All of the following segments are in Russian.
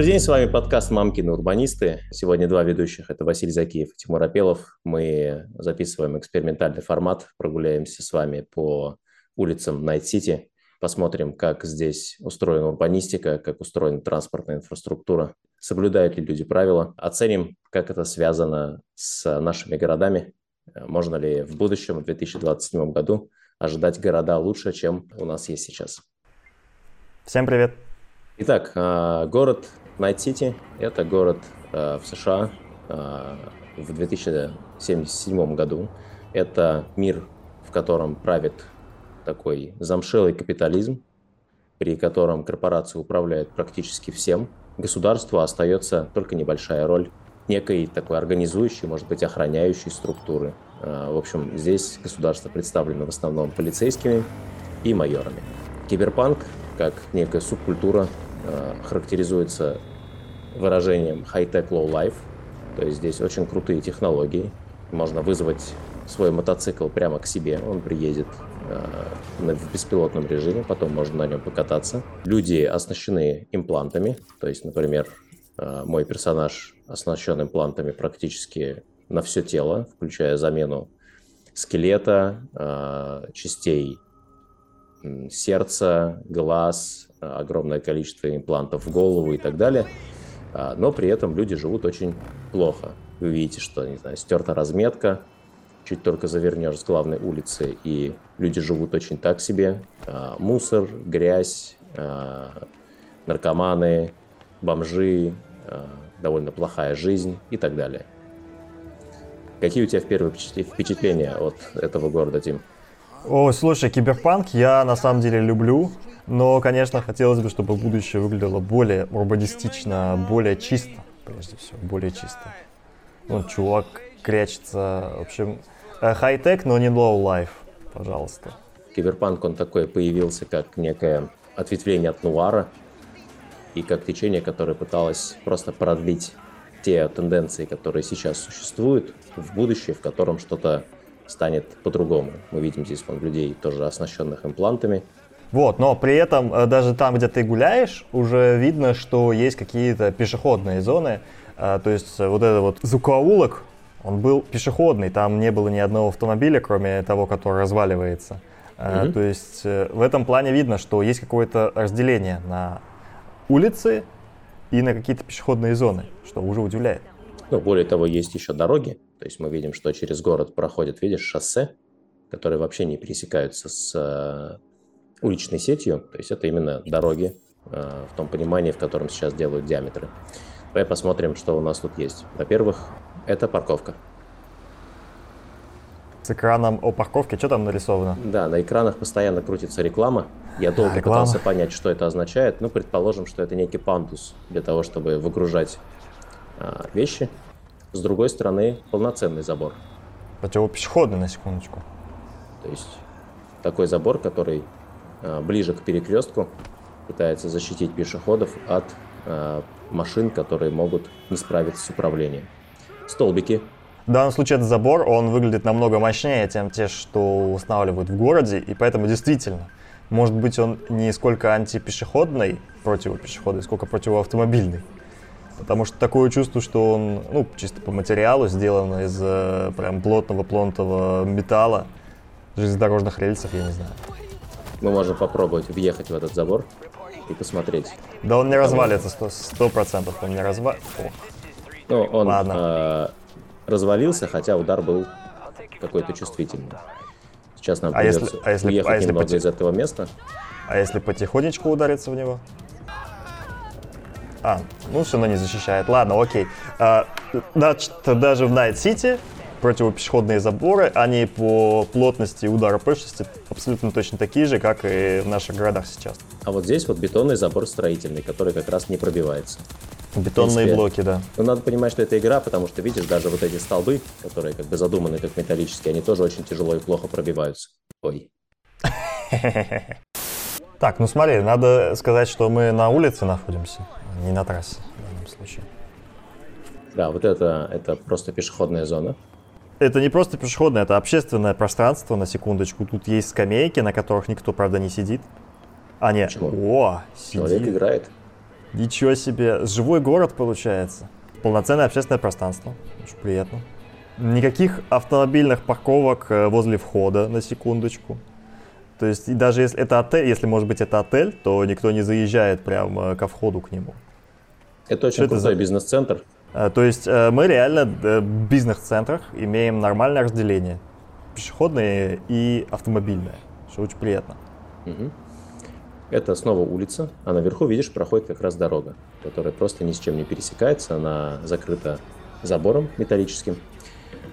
Добрый день, с вами подкаст «Мамкины урбанисты». Сегодня два ведущих – это Василий Закиев и Тимур Апелов. Мы записываем экспериментальный формат, прогуляемся с вами по улицам Найт-Сити, посмотрим, как здесь устроена урбанистика, как устроена транспортная инфраструктура, соблюдают ли люди правила, оценим, как это связано с нашими городами, можно ли в будущем, в 2027 году, ожидать города лучше, чем у нас есть сейчас. Всем привет! Итак, а, город Найт-Сити – это город а, в США а, в 2077 году. Это мир, в котором правит такой замшелый капитализм, при котором корпорации управляют практически всем. Государству остается только небольшая роль некой такой организующей, может быть, охраняющей структуры. В общем, здесь государство представлено в основном полицейскими и майорами. Киберпанк, как некая субкультура Э, характеризуется выражением high-tech, low-life, то есть здесь очень крутые технологии. Можно вызвать свой мотоцикл прямо к себе, он приедет э, в беспилотном режиме, потом можно на нем покататься. Люди оснащены имплантами, то есть, например, э, мой персонаж оснащен имплантами практически на все тело, включая замену скелета, частей сердца, глаз, огромное количество имплантов в голову и так далее. А, но при этом люди живут очень плохо. Вы видите, что, не знаю, стерта разметка, чуть только завернешь с главной улицы, и люди живут очень так себе. А, мусор, грязь, а, наркоманы, бомжи, довольно плохая жизнь и так далее. Какие у тебя первые впечатления от этого города, Тим? О, слушай, киберпанк я на самом деле люблю. Но, конечно, хотелось бы, чтобы будущее выглядело более урбанистично, более чисто, прежде всего, более чисто. Ну, чувак крячется, в общем, э, хай-тек, но не low-life, пожалуйста. Киберпанк, он такой появился как некое ответвление от нуара и как течение, которое пыталось просто продлить те тенденции, которые сейчас существуют, в будущее, в котором что-то станет по-другому. Мы видим здесь вон, людей, тоже оснащенных имплантами, вот, но при этом э, даже там, где ты гуляешь, уже видно, что есть какие-то пешеходные зоны. Э, то есть э, вот этот вот закоулок, он был пешеходный, там не было ни одного автомобиля, кроме того, который разваливается. Mm-hmm. То есть в этом плане видно, что есть какое-то разделение на улицы и на какие-то пешеходные зоны, что уже удивляет. Ну, более того, есть еще дороги. То есть мы видим, что через город проходят, видишь, шоссе, которые вообще не пересекаются с уличной сетью, то есть это именно дороги э, в том понимании, в котором сейчас делают диаметры. Давай посмотрим, что у нас тут есть. Во-первых, это парковка. С экраном о парковке, что там нарисовано? Да, на экранах постоянно крутится реклама. Я долго реклама. пытался понять, что это означает. Ну, предположим, что это некий пандус для того, чтобы выгружать а, вещи. С другой стороны, полноценный забор. Противопешеходный, на секундочку. То есть такой забор, который Э, ближе к перекрестку, пытается защитить пешеходов от э, машин, которые могут не справиться с управлением. Столбики. В данном случае этот забор, он выглядит намного мощнее, чем те, что устанавливают в городе, и поэтому действительно, может быть, он не сколько антипешеходный, противопешеходный, сколько противоавтомобильный. Потому что такое чувство, что он, ну, чисто по материалу сделан из э, прям плотного-плотного металла, железнодорожных рельсов, я не знаю. Мы можем попробовать въехать в этот забор и посмотреть. Да он не развалится, сто процентов он не развалится. Ну, он Ладно. Э, развалился, хотя удар был какой-то чувствительный. Сейчас нам а придется если, а если, уехать а если немного поти... из этого места. А если потихонечку удариться в него? А, ну все равно не защищает. Ладно, окей. А, значит, даже в Найт Сити противопешеходные заборы, они по плотности удара прочности абсолютно точно такие же, как и в наших городах сейчас. А вот здесь вот бетонный забор строительный, который как раз не пробивается. Бетонные блоки, да. Но надо понимать, что это игра, потому что, видишь, даже вот эти столбы, которые как бы задуманы как металлические, они тоже очень тяжело и плохо пробиваются. Ой. Так, ну смотри, надо сказать, что мы на улице находимся, не на трассе в данном случае. Да, вот это, это просто пешеходная зона это не просто пешеходное, это общественное пространство, на секундочку. Тут есть скамейки, на которых никто, правда, не сидит. А, нет. Почему? О, сидит. Человек играет. Ничего себе, живой город получается. Полноценное общественное пространство. Очень приятно. Никаких автомобильных парковок э, возле входа, на секундочку. То есть и даже если это отель, если может быть это отель, то никто не заезжает прямо ко входу к нему. Это очень Что крутой бизнес-центр. А, то есть э, мы реально в бизнес-центрах имеем нормальное разделение. Пешеходное и автомобильное, что очень приятно. Угу. Это снова улица, а наверху, видишь, проходит как раз дорога, которая просто ни с чем не пересекается, она закрыта забором металлическим.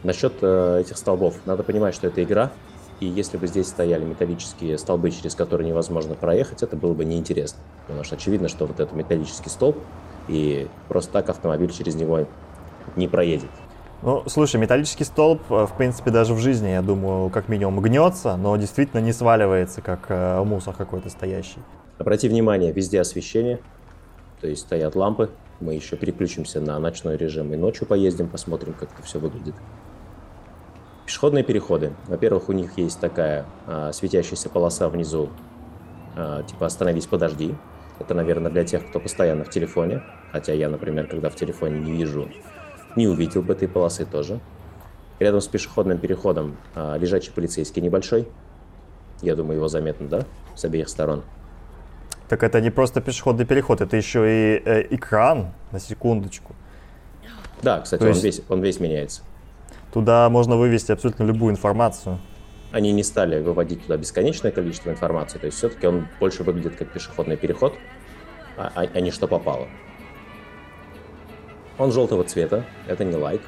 Насчет э, этих столбов, надо понимать, что это игра, и если бы здесь стояли металлические столбы, через которые невозможно проехать, это было бы неинтересно. Потому что очевидно, что вот этот металлический столб, и просто так автомобиль через него не проедет. Ну, слушай, металлический столб, э, в принципе, даже в жизни, я думаю, как минимум гнется, но действительно не сваливается, как э, мусор какой-то стоящий. Обрати внимание, везде освещение, то есть стоят лампы. Мы еще переключимся на ночной режим и ночью поездим, посмотрим, как это все выглядит. Пешеходные переходы. Во-первых, у них есть такая а, светящаяся полоса внизу, а, типа «Остановись, подожди». Это, наверное, для тех, кто постоянно в телефоне. Хотя я, например, когда в телефоне не вижу не увидел бы этой полосы тоже. Рядом с пешеходным переходом а, лежачий полицейский небольшой. Я думаю, его заметно, да? С обеих сторон. Так это не просто пешеходный переход, это еще и э, экран, на секундочку. Да, кстати, То он, есть... весь, он весь меняется. Туда можно вывести абсолютно любую информацию. Они не стали выводить туда бесконечное количество информации, то есть все-таки он больше выглядит как пешеходный переход, а, а, а не что попало. Он желтого цвета, это не лайк,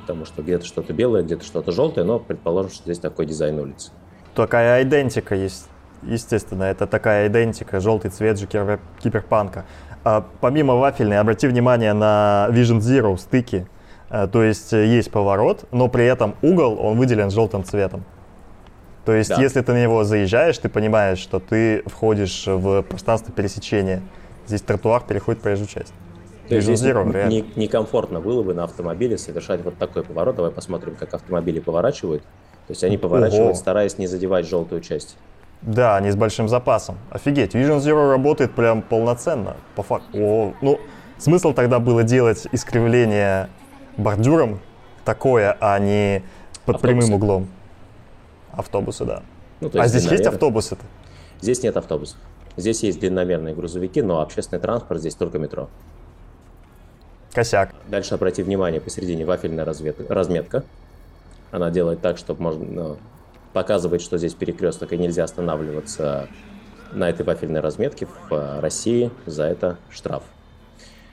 потому что где-то что-то белое, где-то что-то желтое, но предположим, что здесь такой дизайн улицы. Такая идентика есть, естественно, это такая идентика, желтый цвет же киберпанка. А помимо вафельной, обрати внимание на Vision Zero стыки, а, то есть э, есть поворот, но при этом угол, он выделен желтым цветом. То есть, да. если ты на него заезжаешь, ты понимаешь, что ты входишь в пространство пересечения. Здесь тротуар переходит в проезжую часть. То есть здесь не, некомфортно было бы на автомобиле совершать вот такой поворот. Давай посмотрим, как автомобили поворачивают. То есть они поворачивают, Ого. стараясь не задевать желтую часть. Да, они с большим запасом. Офигеть, Vision Zero работает прям полноценно, по факту. О, ну, смысл тогда было делать искривление бордюром такое, а не под автобусы. прямым углом. Автобусы, да. Ну, а здесь есть автобусы-то? Здесь нет автобусов. Здесь есть длинномерные грузовики, но общественный транспорт здесь только метро. Косяк. Дальше обрати внимание, посередине вафельная разведка, разметка. Она делает так, чтобы можно ну, показывать, что здесь перекресток и нельзя останавливаться на этой вафельной разметке в э, России. За это штраф.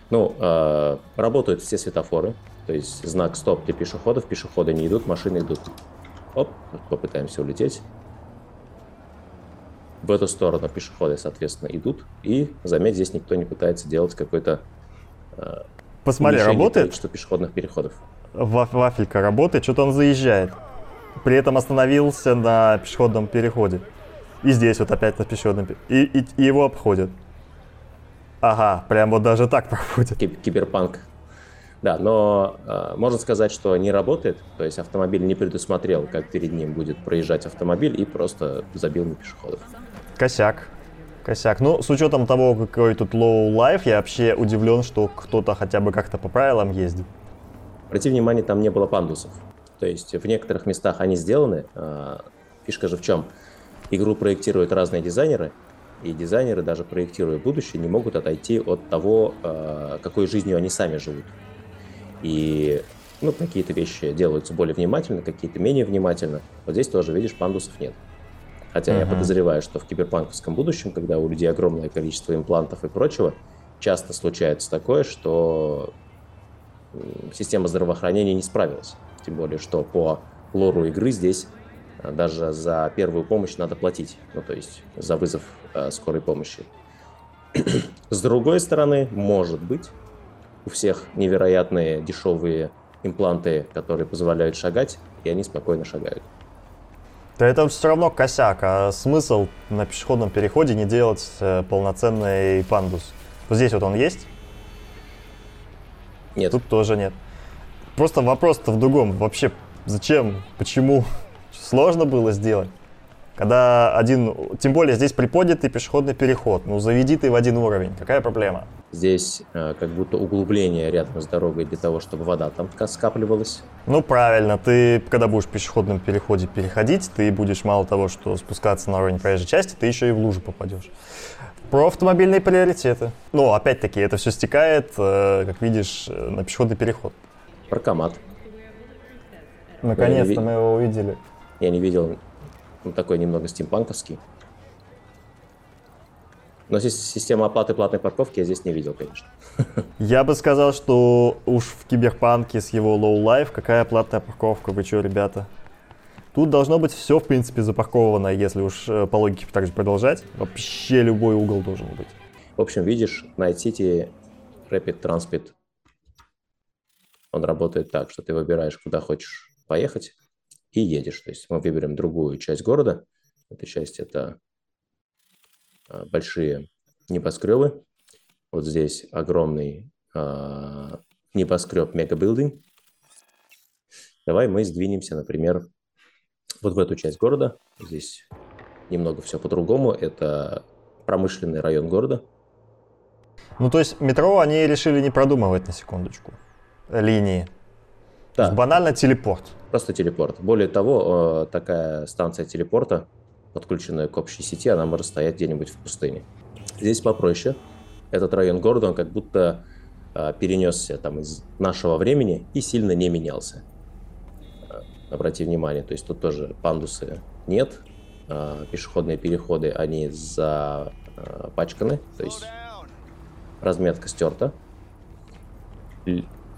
Ну, э, работают все светофоры, то есть знак стоп для пешеходов, пешеходы не идут, машины идут. Оп, попытаемся улететь. В эту сторону пешеходы, соответственно, идут. И, заметь, здесь никто не пытается делать какой-то э, Посмотри, работает? Что пешеходных переходов. Вафелька работает, что-то он заезжает. При этом остановился на пешеходном переходе. И здесь вот опять на пешеходном и, и, и его обходят. Ага, прям вот даже так проходит. Киберпанк. Да, но э, можно сказать, что не работает. То есть автомобиль не предусмотрел, как перед ним будет проезжать автомобиль и просто забил на пешеходов. Косяк. Косяк. Ну, с учетом того, какой тут life, я вообще удивлен, что кто-то хотя бы как-то по правилам ездит. Обрати внимание, там не было пандусов. То есть в некоторых местах они сделаны. А, фишка же в чем? Игру проектируют разные дизайнеры, и дизайнеры, даже проектируя будущее, не могут отойти от того, а, какой жизнью они сами живут. И ну, какие-то вещи делаются более внимательно, какие-то менее внимательно. Вот здесь тоже, видишь, пандусов нет. Хотя uh-huh. я подозреваю, что в киберпанковском будущем, когда у людей огромное количество имплантов и прочего, часто случается такое, что система здравоохранения не справилась. Тем более, что по лору игры здесь а, даже за первую помощь надо платить, ну то есть за вызов э, скорой помощи. С другой стороны, может быть, у всех невероятные дешевые импланты, которые позволяют шагать, и они спокойно шагают. Да это все равно косяк, а смысл на пешеходном переходе не делать э, полноценный пандус? Вот здесь вот он есть? Нет. Тут тоже нет. Просто вопрос-то в другом. Вообще, зачем, почему? Сложно было сделать? Когда один, тем более здесь приподнятый пешеходный переход, ну заведи ты в один уровень, какая проблема? Здесь э, как будто углубление рядом с дорогой для того, чтобы вода там скапливалась. Ну правильно, ты когда будешь в пешеходном переходе переходить, ты будешь мало того, что спускаться на уровень проезжей части, ты еще и в лужу попадешь. Про автомобильные приоритеты. Ну, опять-таки, это все стекает, э, как видишь, э, на пешеходный переход. Паркомат. Наконец-то мы его увидели. Я не видел ну, такой немного стимпанковский. Но система оплаты платной парковки я здесь не видел, конечно. Я бы сказал, что уж в Киберпанке с его Low Life какая платная парковка, вы что, ребята? Тут должно быть все, в принципе, запарковано, если уж э, по логике так же продолжать. Вообще любой угол должен быть. В общем, видишь, Night City Rapid Transit, он работает так, что ты выбираешь, куда хочешь поехать, и едешь. То есть мы выберем другую часть города. Эта часть – это а, большие небоскребы. Вот здесь огромный э, небоскреб мегабилдинг. Давай мы сдвинемся, например, вот в эту часть города. Здесь немного все по-другому. Это промышленный район города. Ну, то есть метро они решили не продумывать на секундочку линии. Да. банально телепорт. Просто телепорт. Более того, э, такая станция телепорта, подключенная к общей сети, она может стоять где-нибудь в пустыне. Здесь попроще. Этот район города, он как будто э, перенесся там из нашего времени и сильно не менялся. Э, обрати внимание, то есть тут тоже пандусы нет, пешеходные переходы, они запачканы, то есть разметка стерта.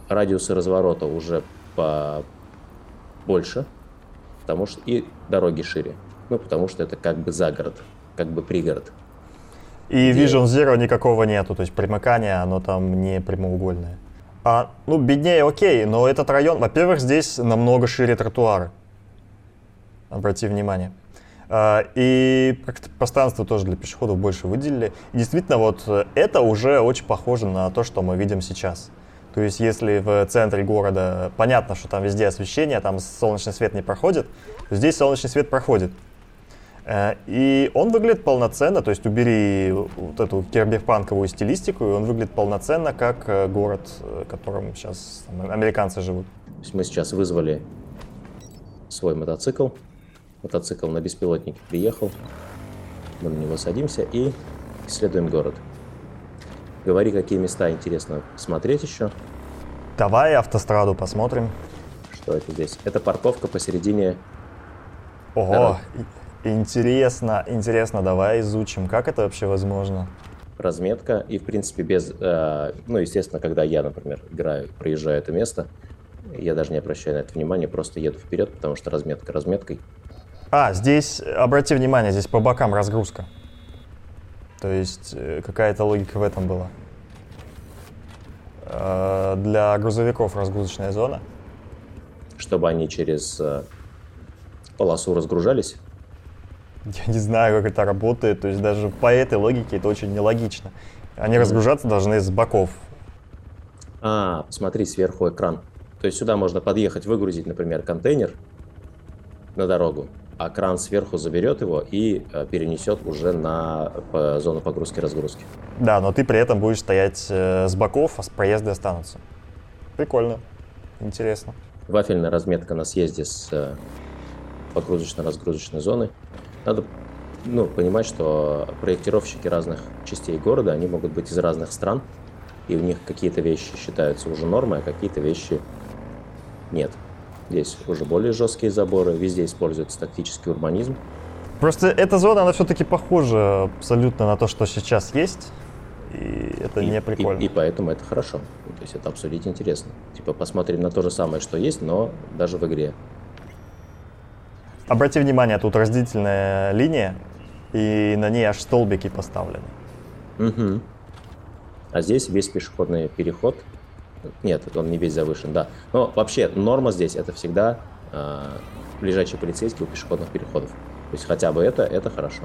Радиусы разворота уже побольше, потому что и дороги шире. Ну, потому что это как бы загород, как бы пригород. И где... Vision Zero никакого нету, то есть примыкание, оно там не прямоугольное. А, ну, беднее, окей, но этот район, во-первых, здесь намного шире тротуары. Обрати внимание. А, и как-то пространство тоже для пешеходов больше выделили. И действительно, вот это уже очень похоже на то, что мы видим сейчас. То есть если в центре города понятно, что там везде освещение, там солнечный свет не проходит, то здесь солнечный свет проходит. Э, и он выглядит полноценно, то есть убери вот эту киберпанковую стилистику, и он выглядит полноценно, как э, город, э, в котором сейчас американцы живут. То есть мы сейчас вызвали свой мотоцикл. Мотоцикл на беспилотнике приехал. Мы на него садимся и исследуем город. Говори, какие места интересно смотреть еще. Давай автостраду посмотрим. Что это здесь? Это парковка посередине. Ого, дорог. интересно, интересно, давай изучим, как это вообще возможно. Разметка и, в принципе, без, э, ну, естественно, когда я, например, играю, проезжаю это место, я даже не обращаю на это внимания, просто еду вперед, потому что разметка разметкой. А, здесь, обрати внимание, здесь по бокам разгрузка. То есть э, какая-то логика в этом была. Э, для грузовиков разгрузочная зона. Чтобы они через э, полосу разгружались? Я не знаю, как это работает. То есть даже по этой логике это очень нелогично. Они разгружаться должны с боков. А, посмотри, сверху экран. То есть сюда можно подъехать, выгрузить, например, контейнер на дорогу, а кран сверху заберет его и э, перенесет уже на зону погрузки-разгрузки. Да, но ты при этом будешь стоять э, с боков, а проезды останутся. Прикольно, интересно. Вафельная разметка на съезде с э, погрузочно-разгрузочной зоны. Надо ну, понимать, что проектировщики разных частей города, они могут быть из разных стран, и у них какие-то вещи считаются уже нормой, а какие-то вещи нет. Здесь уже более жесткие заборы, везде используется тактический урбанизм. Просто эта зона, она все-таки похожа абсолютно на то, что сейчас есть. И это и, не прикольно. И, и поэтому это хорошо. То есть это абсолютно интересно. Типа посмотрим на то же самое, что есть, но даже в игре. Обрати внимание, тут разделительная линия, и на ней аж столбики поставлены. Угу. А здесь весь пешеходный переход нет, он не весь завышен, да. Но вообще норма здесь это всегда э, лежачие полицейские у пешеходных переходов. То есть хотя бы это, это хорошо.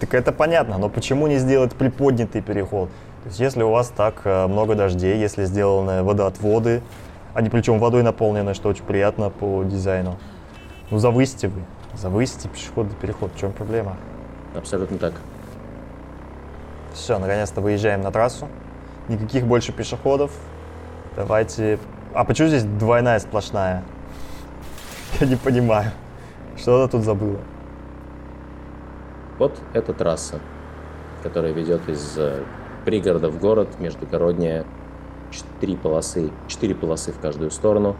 Так это понятно, но почему не сделать приподнятый переход? То есть если у вас так э, много дождей, если сделаны водоотводы, они причем водой наполнены, что очень приятно по дизайну, ну завысьте вы. Завысить пешеходный переход. В чем проблема? Абсолютно так. Все, наконец-то выезжаем на трассу. Никаких больше пешеходов. Давайте... А почему здесь двойная сплошная? Я не понимаю. Что она тут забыла? Вот эта трасса, которая ведет из э, пригорода в город, междугородняя, четыре полосы, четыре полосы в каждую сторону.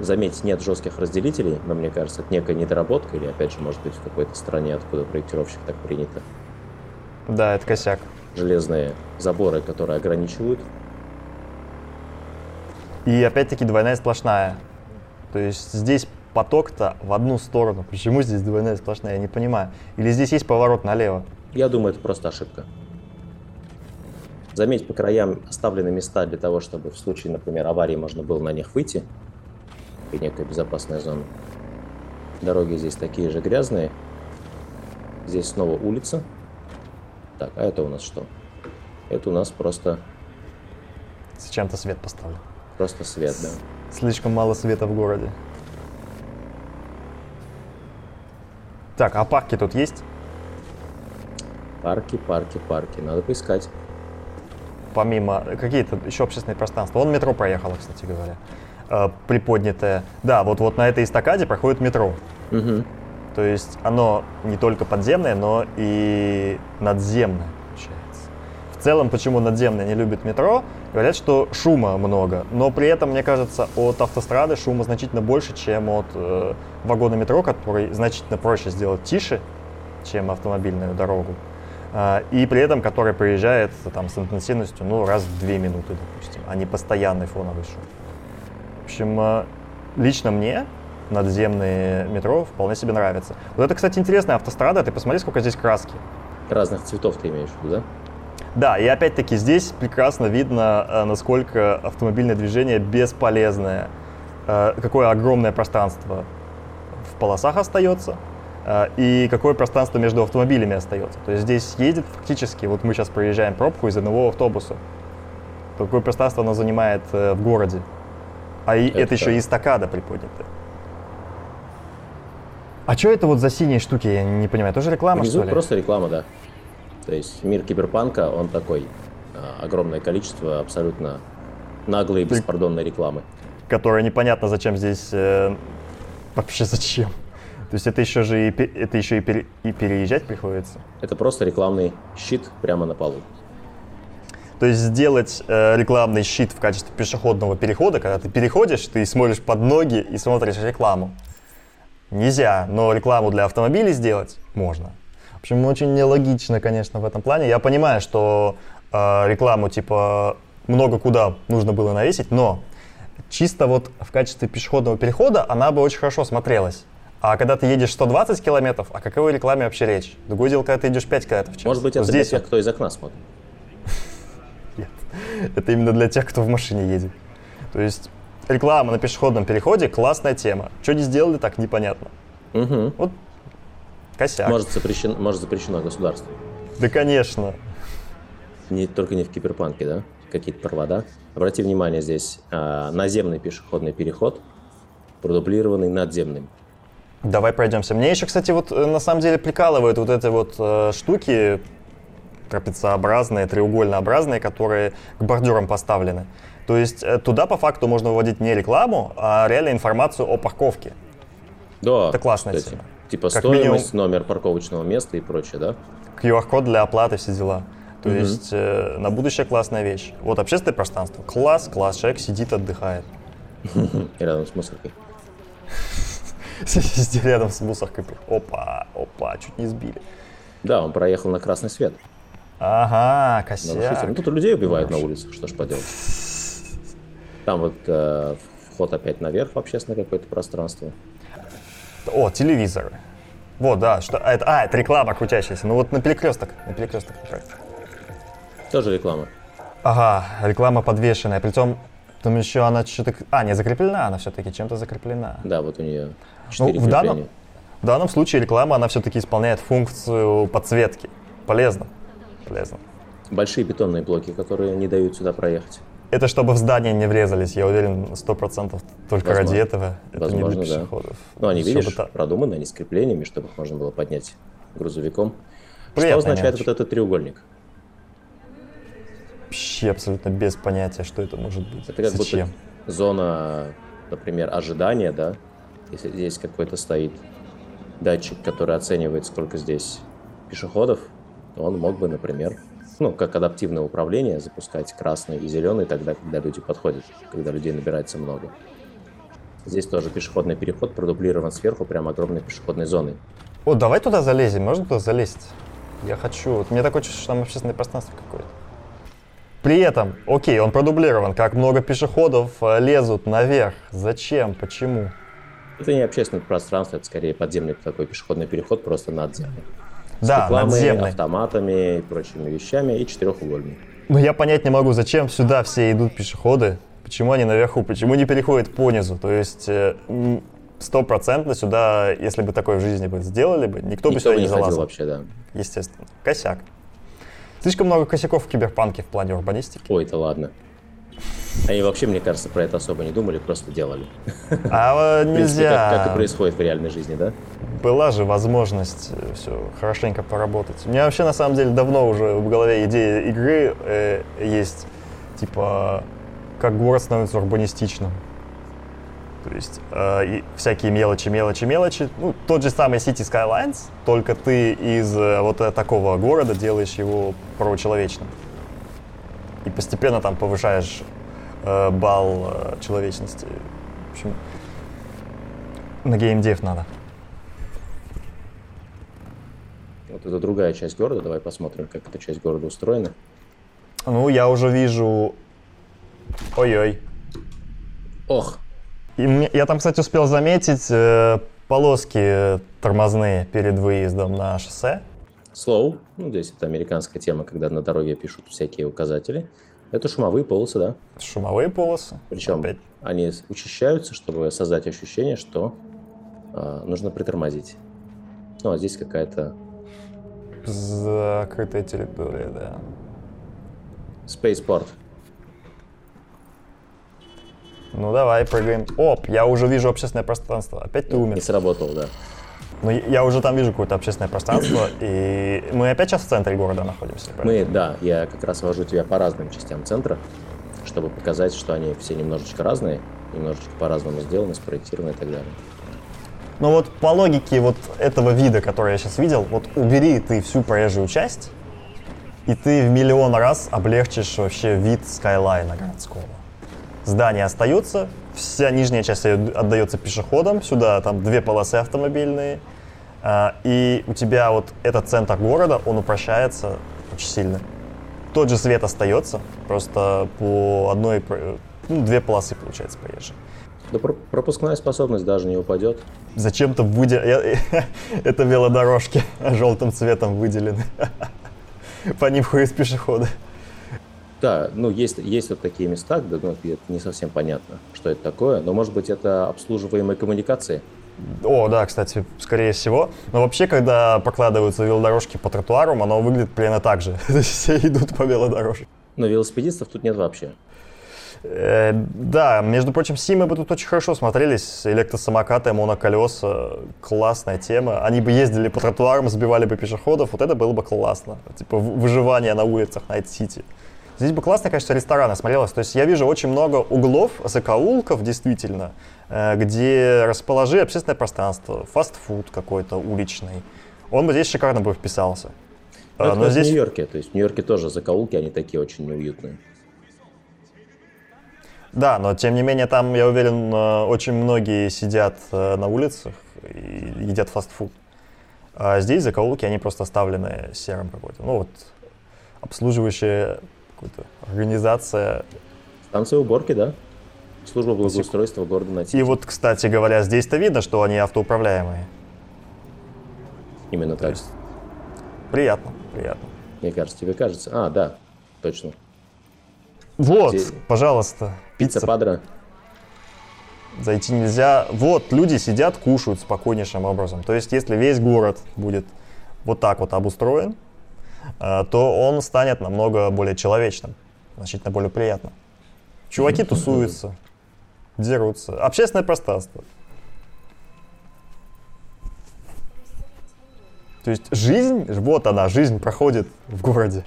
Заметьте, нет жестких разделителей, но мне кажется, это некая недоработка, или опять же, может быть, в какой-то стране, откуда проектировщик так принято. Да, это косяк. Железные заборы, которые ограничивают. И опять-таки двойная сплошная. То есть здесь поток-то в одну сторону. Почему здесь двойная сплошная, я не понимаю. Или здесь есть поворот налево? Я думаю, это просто ошибка. Заметь, по краям оставлены места для того, чтобы в случае, например, аварии можно было на них выйти. И некая безопасная зона. Дороги здесь такие же грязные. Здесь снова улица. Так, а это у нас что? Это у нас просто, Зачем-то свет поставлю. Просто свет, да. Слишком мало света в городе. Так, а парки тут есть? Парки, парки, парки. Надо поискать. Помимо какие-то еще общественные пространства. Вон метро проехало, кстати говоря. Э, приподнятое. Да, вот, вот на этой эстакаде проходит метро. Угу. То есть оно не только подземное, но и надземное, целом, почему надземное не любит метро? Говорят, что шума много, но при этом, мне кажется, от автострады шума значительно больше, чем от э, вагона метро, который значительно проще сделать тише, чем автомобильную дорогу. А, и при этом, который проезжает там, с интенсивностью ну, раз в две минуты, допустим, а не постоянный фоновый шум. В общем, э, лично мне надземные метро вполне себе нравятся. Вот это, кстати, интересная автострада. Ты посмотри, сколько здесь краски. Разных цветов ты имеешь в виду, да? Да, и опять-таки здесь прекрасно видно, э, насколько автомобильное движение бесполезное, э, какое огромное пространство в полосах остается, э, и какое пространство между автомобилями остается. То есть здесь едет фактически, вот мы сейчас проезжаем пробку из одного автобуса, какое пространство оно занимает в городе. А Это это, еще и эстакада приподнятая. А что это вот за синие штуки, я не понимаю, тоже реклама, Внизу что ли? просто реклама, да. То есть мир киберпанка, он такой. а, Огромное количество абсолютно наглой и беспардонной рекламы. которая непонятно зачем здесь э, вообще зачем. То есть это еще же и, это еще и, пере- и переезжать приходится. Это просто рекламный щит прямо на полу. То есть сделать э, рекламный щит в качестве пешеходного перехода, когда ты переходишь, ты смотришь под ноги и смотришь рекламу. Нельзя, но рекламу для автомобилей сделать можно. В общем, очень нелогично, конечно, в этом плане. Я понимаю, что э, рекламу типа много куда нужно было навесить, но чисто вот в качестве пешеходного перехода она бы очень хорошо смотрелась. А когда ты едешь 120 километров, о какой рекламе вообще речь? Другое дело, когда ты идешь 5 километров в час. Может быть, это здесь для тех, кто из окна смотрит. нет. Это именно для тех, кто в машине едет. То есть реклама на пешеходном переходе классная тема. Что не сделали, так непонятно. Мгм. Вот косяк. Может, запрещено, может, запрещено государством. Да, конечно. Не, только не в киберпанке, да? Какие-то провода. Обрати внимание, здесь а, наземный пешеходный переход, продублированный надземным. Давай пройдемся. Мне еще, кстати, вот э, на самом деле прикалывают вот эти вот э, штуки трапециобразные, треугольнообразные, которые к бордюрам поставлены. То есть э, туда по факту можно выводить не рекламу, а реально информацию о парковке. Да, Это классная кстати. тема. Типа Как стоимость, номер парковочного места и прочее, да? QR-код для оплаты, все дела. То Мгм. есть э, на будущее классная вещь. Вот общественное пространство. Класс, класс. Человек сидит, отдыхает. И рядом с мусоркой. Сидит рядом с мусоркой. Опа, опа, чуть не сбили. Да, он проехал на красный свет. Ага, Нарушитель. Ну, косяк. тут людей убивают на улицах, что ж поделать. Там вот э, вход опять наверх в общественное какое-то пространство. О, телевизоры. Вот, да, что, а, это, а, это реклама крутящаяся. Ну вот на перекресток, на перекресток. Тоже реклама. Ага, реклама подвешенная. Притом, там еще она что-то... А, не, закреплена она все-таки, чем-то закреплена. Да, вот у нее Ну, в, данном, в данном случае реклама, она все-таки исполняет функцию подсветки. Полезно. Полезно. Большие бетонные блоки, которые не дают сюда проехать. Это чтобы в здание не врезались, я уверен, сто процентов только Возможно. ради этого. Это не Возможно, для да. пешеходов. Ну, они, Чтобы видишь, та- продуманы, они с креплениями, чтобы их можно было поднять грузовиком. Что Приятная означает мелочь. вот этот треугольник? Вообще абсолютно без понятия, что это может быть. Это как Зачем? будто зона, например, ожидания, да? Если здесь какой-то стоит датчик, который оценивает, сколько здесь пешеходов, то он мог бы, например, ну, как адаптивное управление, запускать красный и зеленый тогда, когда люди подходят, когда людей набирается много. Здесь тоже пешеходный переход продублирован сверху прям огромной пешеходной зоной. О, давай туда залезем, можно туда залезть? Я хочу. Вот мне такое чувство, что там общественное пространство какое-то. При этом, окей, он продублирован, как много пешеходов э, лезут наверх. Зачем? Почему? Это не общественное пространство, это скорее подземный такой пешеходный переход, просто надземный. С Да, рекламой, надземный. автоматами и прочими вещами, и четырехугольный. Но я понять не могу, зачем сюда все идут пешеходы, почему они наверху, почему не переходят по низу. То есть э, стопроцентно сюда, если бы такое в жизни бы сделали бы, никто, бы Никто сюда бы не не залазил. вообще, да. Естественно. Косяк. Слишком много косяков в киберпанке в плане урбанистики. Ой, это ладно. Они вообще, мне кажется, про это особо не думали, просто делали. А э, В принципе, как, как и нельзя. происходит в реальной жизни, да? Была же возможность все хорошенько поработать. У меня вообще на самом деле давно уже в голове идея игры э, есть, типа, как город становится урбанистичным. То есть э, и всякие мелочи, мелочи, мелочи. Ну, тот же самый City Skylines, только ты из э, вот э, такого города делаешь его правочеловечным. И постепенно там повышаешь э, балл э, человечности. В общем, на геймдев надо. Вот это другая часть города. Давай посмотрим, как эта часть города устроена. Ну, я уже вижу... Ой-ой. Ох, И мне- я там, кстати, успел заметить э, полоски тормозные перед выездом на шоссе. Slow. Ну, здесь это американская тема, когда на дороге пишут всякие указатели. Это шумовые полосы, да. Шумовые полосы. Причем Опять. они учащаются, чтобы создать ощущение, что а, нужно притормозить. Ну, а здесь какая-то Закрытая территория, да. spaceport. Ну, давай, прыгаем. Оп, я уже вижу общественное пространство. Опять ты Не умер. сработал, да. Ну, я- уже там вижу какое-то общественное пространство, и мы опять сейчас в центре города находимся. правильно? Мы, да, я как раз вожу тебя по разным частям центра, чтобы показать, что они все немножечко разные, немножечко по-разному сделаны, спроектированы и так далее. Ну вот по логике вот этого вида, который я сейчас видел, вот убери ты всю проезжую часть, и ты в миллион раз облегчишь вообще вид скайлайна городского. Здание остается, вся нижняя часть отдается пешеходам, сюда там две полосы автомобильные, и у тебя вот этот центр города, он упрощается очень сильно. Тот же свет остается, просто по одной, про- ну, две полосы получается проезжие. Да про- пропускная способность даже не упадет. Зачем-то выделили... Это велодорожки желтым цветом выделены. По ним ходят пешеходы. Да, ну есть, есть вот такие места, где ну, не совсем понятно, что это такое, но может быть это обслуживаемые коммуникации. О, да, кстати, скорее всего. Но вообще, когда прокладываются велодорожки по тротуарам, оно выглядит примерно так же. Все идут по велодорожке. Но велосипедистов тут нет вообще. Э, да, между прочим, СИМы бы тут очень хорошо смотрелись. Электросамокаты, моноколеса, классная тема. Они бы ездили по тротуарам, сбивали бы пешеходов, вот это было бы классно. Типа выживание на улицах Найт-Сити. Здесь бы классно, конечно, рестораны смотрелось. То есть я вижу очень много углов, закоулков, действительно, э, где расположить общественное пространство, фастфуд какой-то уличный. Он бы здесь шикарно бы вписался. Ну, А, это Но как в здесь Нью-Йорке. То есть в Нью-Йорке тоже закоулки, они такие очень неуютные. Да, но тем не менее там, я уверен, э, очень многие сидят э, на улицах и едят фастфуд. А здесь закоулки, они просто оставлены серым какой-то. Ну вот, обслуживающая какая-то организация. Станция уборки, да? Служба благоустройства города И Найти. вот, кстати говоря, здесь-то видно, что они автоуправляемые. Именно так. есть- Приятно, приятно. Мне кажется, тебе кажется. А, да, точно. Вот, Где- пожалуйста, Пицца пицца Падра. зайти нельзя. Вот, люди сидят, кушают спокойнейшим образом. То есть, если весь город будет вот так вот обустроен, то он станет намного более человечным, значительно более приятным. Чуваки тусуются, дерутся. Общественное пространство. То есть жизнь, вот она, жизнь проходит в городе.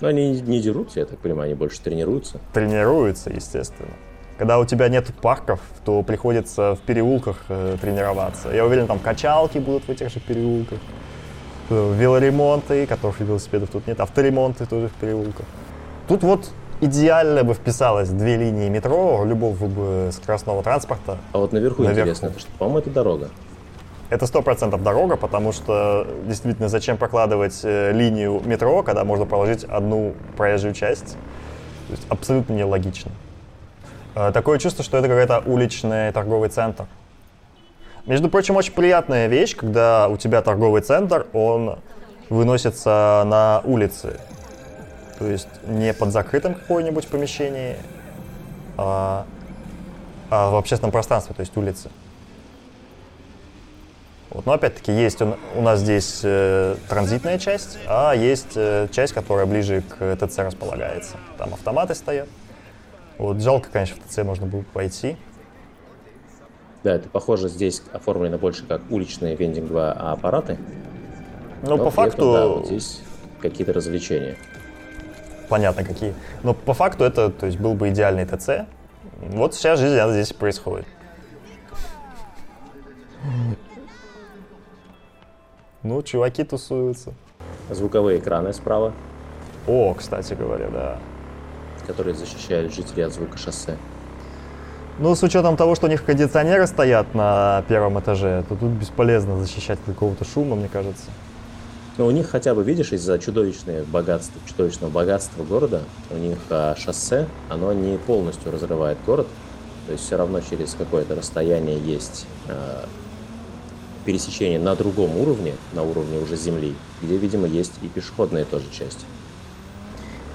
Но они не дерутся, я так понимаю, они больше тренируются. Тренируются, естественно. Когда у тебя нет парков, то приходится в переулках э, тренироваться. Я уверен, там качалки будут в этих же переулках, э, велоремонты, которых велосипедов тут нет, авторемонты тоже в переулках. Тут вот идеально бы вписалось две линии метро любого бы скоростного транспорта. А вот наверху, наверху. интересно, что, по-моему, это дорога. Это сто процентов дорога, потому что действительно зачем прокладывать э, линию метро, когда можно положить одну проезжую часть? То есть абсолютно нелогично. Э, такое чувство, что это какой-то уличный торговый центр. Между прочим, очень приятная вещь, когда у тебя торговый центр, он выносится на улице. То есть не под закрытым какое-нибудь помещении, а, а в общественном пространстве, то есть улице. Вот. Но опять-таки есть у, у нас здесь э, транзитная часть, а есть э, часть, которая ближе к ТЦ располагается. Там автоматы стоят. Вот жалко, конечно, в ТЦ можно было пойти. Да, это похоже здесь оформлено больше как уличные вендинговые аппараты. Ну, по факту... Этом, да, вот здесь какие-то развлечения. Понятно, какие. Но по факту это, то есть, был бы идеальный ТЦ. Вот сейчас жизнь здесь происходит. Ну, чуваки тусуются. Звуковые экраны справа. О, кстати говоря, да. Которые защищают жителей от звука шоссе. Ну, с учетом того, что у них кондиционеры стоят на первом этаже, то тут бесполезно защищать какого-то шума, мне кажется. Но у них хотя бы, видишь, из-за чудовищного богатства, чудовищного богатства города, у них а, шоссе, оно не полностью разрывает город, то есть все равно через какое-то расстояние есть а, пересечение на другом уровне, на уровне уже земли, где, видимо, есть и пешеходная тоже часть.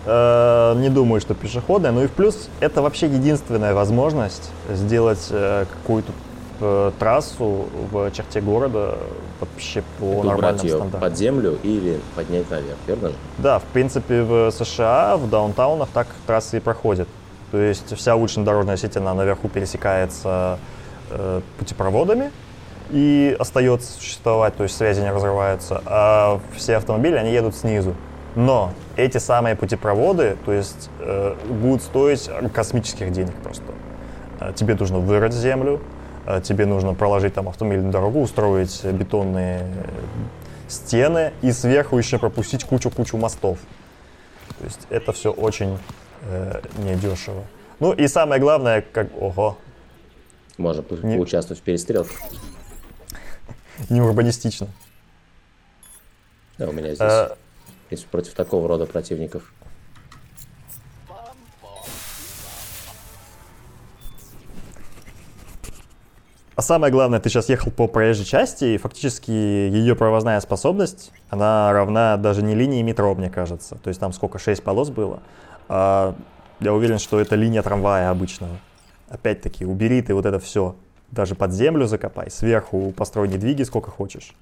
Э, не думаю, что пешеходная. Ну и в плюс это вообще единственная возможность сделать э, какую-то э, трассу в черте города вообще по это нормальным ее стандартам. под землю или поднять наверх, верно же? Да, в принципе в США, в даунтаунах так трассы и проходят. То есть вся уличная дорожная сеть, она наверху пересекается э, путепроводами, и остается существовать, то есть связи не разрываются, а все автомобили, они едут снизу. Но эти самые путепроводы, то есть э, будут стоить космических денег просто. Э, тебе нужно вырыть землю, э, тебе нужно проложить там автомобильную дорогу, устроить бетонные стены и сверху еще пропустить кучу-кучу мостов. То есть это все очень э, недешево. Ну и самое главное, как... Ого. Можно не... поучаствовать в перестрелке не урбанистично. Да, у меня здесь, а... если против такого рода противников. А самое главное, ты сейчас ехал по проезжей части, и фактически ее провозная способность, она равна даже не линии метро, мне кажется. То есть там сколько, 6 полос было. А я уверен, что это линия трамвая обычного. Опять-таки, убери ты вот это все даже под землю закопай, сверху построй недвиги сколько хочешь.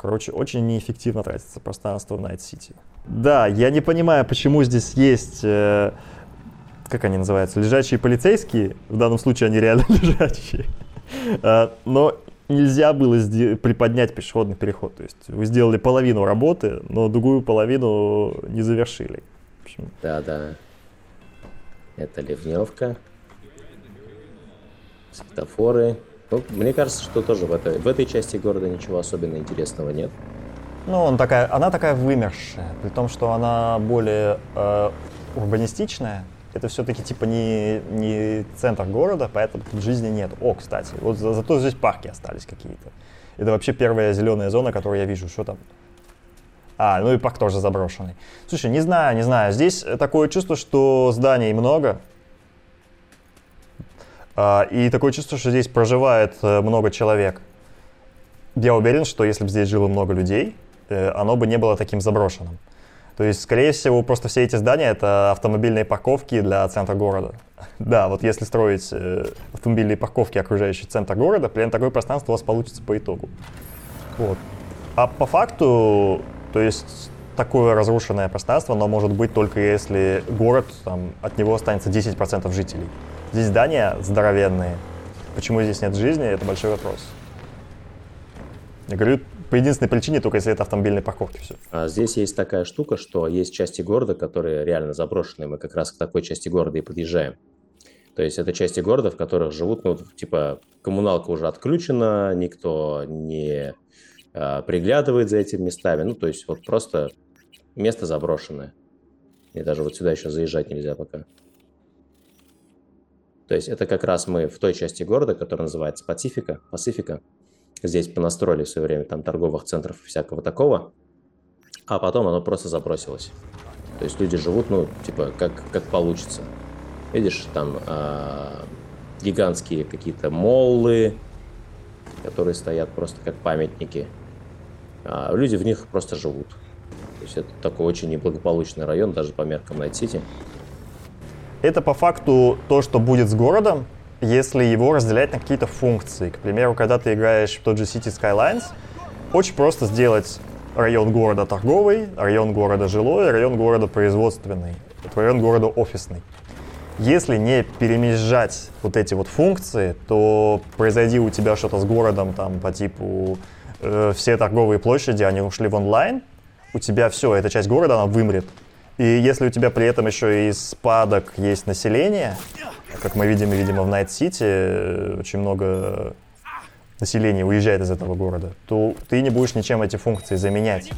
Короче, очень неэффективно тратится пространство в City. Да, я не понимаю, почему здесь есть, э, как они называются, лежачие полицейские. В данном случае они реально лежачие. Э, но нельзя было приподнять пешеходный переход. То есть вы сделали половину работы, но другую половину не завершили. Да, да. Это ливневка светофоры. Ну, мне кажется, что тоже в этой, в этой части города ничего особенно интересного нет. Ну, он такая, она такая вымершая, при том, что она более э, урбанистичная. Это все-таки типа не, не центр города, поэтому тут жизни нет. О, кстати, вот за, зато здесь парки остались какие-то. Это вообще первая зеленая зона, которую я вижу. Что там? А, ну и парк тоже заброшенный. Слушай, не знаю, не знаю. Здесь такое чувство, что зданий много, и такое чувство, что здесь проживает э, много человек. Я уверен, что если бы здесь жило много людей, э, оно бы не было таким заброшенным. То есть, скорее всего, просто все эти здания — это автомобильные парковки для центра города. Да, вот если строить э, автомобильные парковки, окружающие центр города, примерно такое пространство у вас получится по итогу. Вот. А по факту, то есть такое разрушенное пространство, но может быть только если город, там, от него останется 10% жителей. Здесь здания здоровенные. Почему здесь нет жизни, это большой вопрос. Я говорю, по единственной причине, только если это автомобильные парковки все. А здесь есть такая штука, что есть части города, которые реально заброшенные. Мы как раз к такой части города и подъезжаем. То есть это части города, в которых живут, ну, типа, коммуналка уже отключена, никто не э, приглядывает за этими местами. Ну, то есть вот просто место заброшенное. И даже вот сюда еще заезжать нельзя пока. То есть это как раз мы в той части города, которая называется Пацифика, Пацифика. Здесь понастроили в свое время там торговых центров всякого такого, а потом оно просто забросилось. То есть люди живут, ну, типа, как, как получится. Видишь, там э, гигантские какие-то моллы, которые стоят просто как памятники. А люди в них просто живут. То есть это такой очень неблагополучный район, даже по меркам Найт-Сити. Это по факту то, что будет с городом, если его разделять на какие-то функции. К примеру, когда ты играешь в тот же City Skylines, очень просто сделать район города торговый, район города жилой, район города производственный, район города офисный. Если не перемежать вот эти вот функции, то произойди у тебя что-то с городом там по типу э, все торговые площади, они ушли в онлайн, у тебя все, эта часть города, она вымрет. И если у тебя при этом еще и спадок есть население, как мы видим, видимо, в Найт-Сити э, очень много населения уезжает из этого города, то ты не будешь ничем эти функции заменять.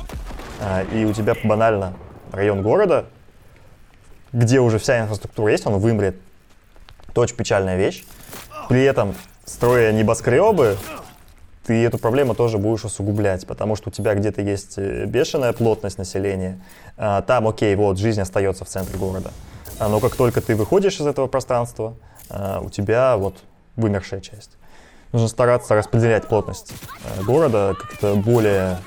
А, и у тебя банально район города, где уже вся инфраструктура есть, он вымрет. Это очень печальная вещь. При этом, строя небоскребы, ты эту проблему тоже будешь усугублять, потому что у тебя где-то есть э, бешеная плотность населения. А, там, окей, вот, жизнь остается в центре города. А, но как только ты выходишь из этого пространства, а, у тебя вот вымершая часть. Нужно стараться распределять плотность э, города как-то более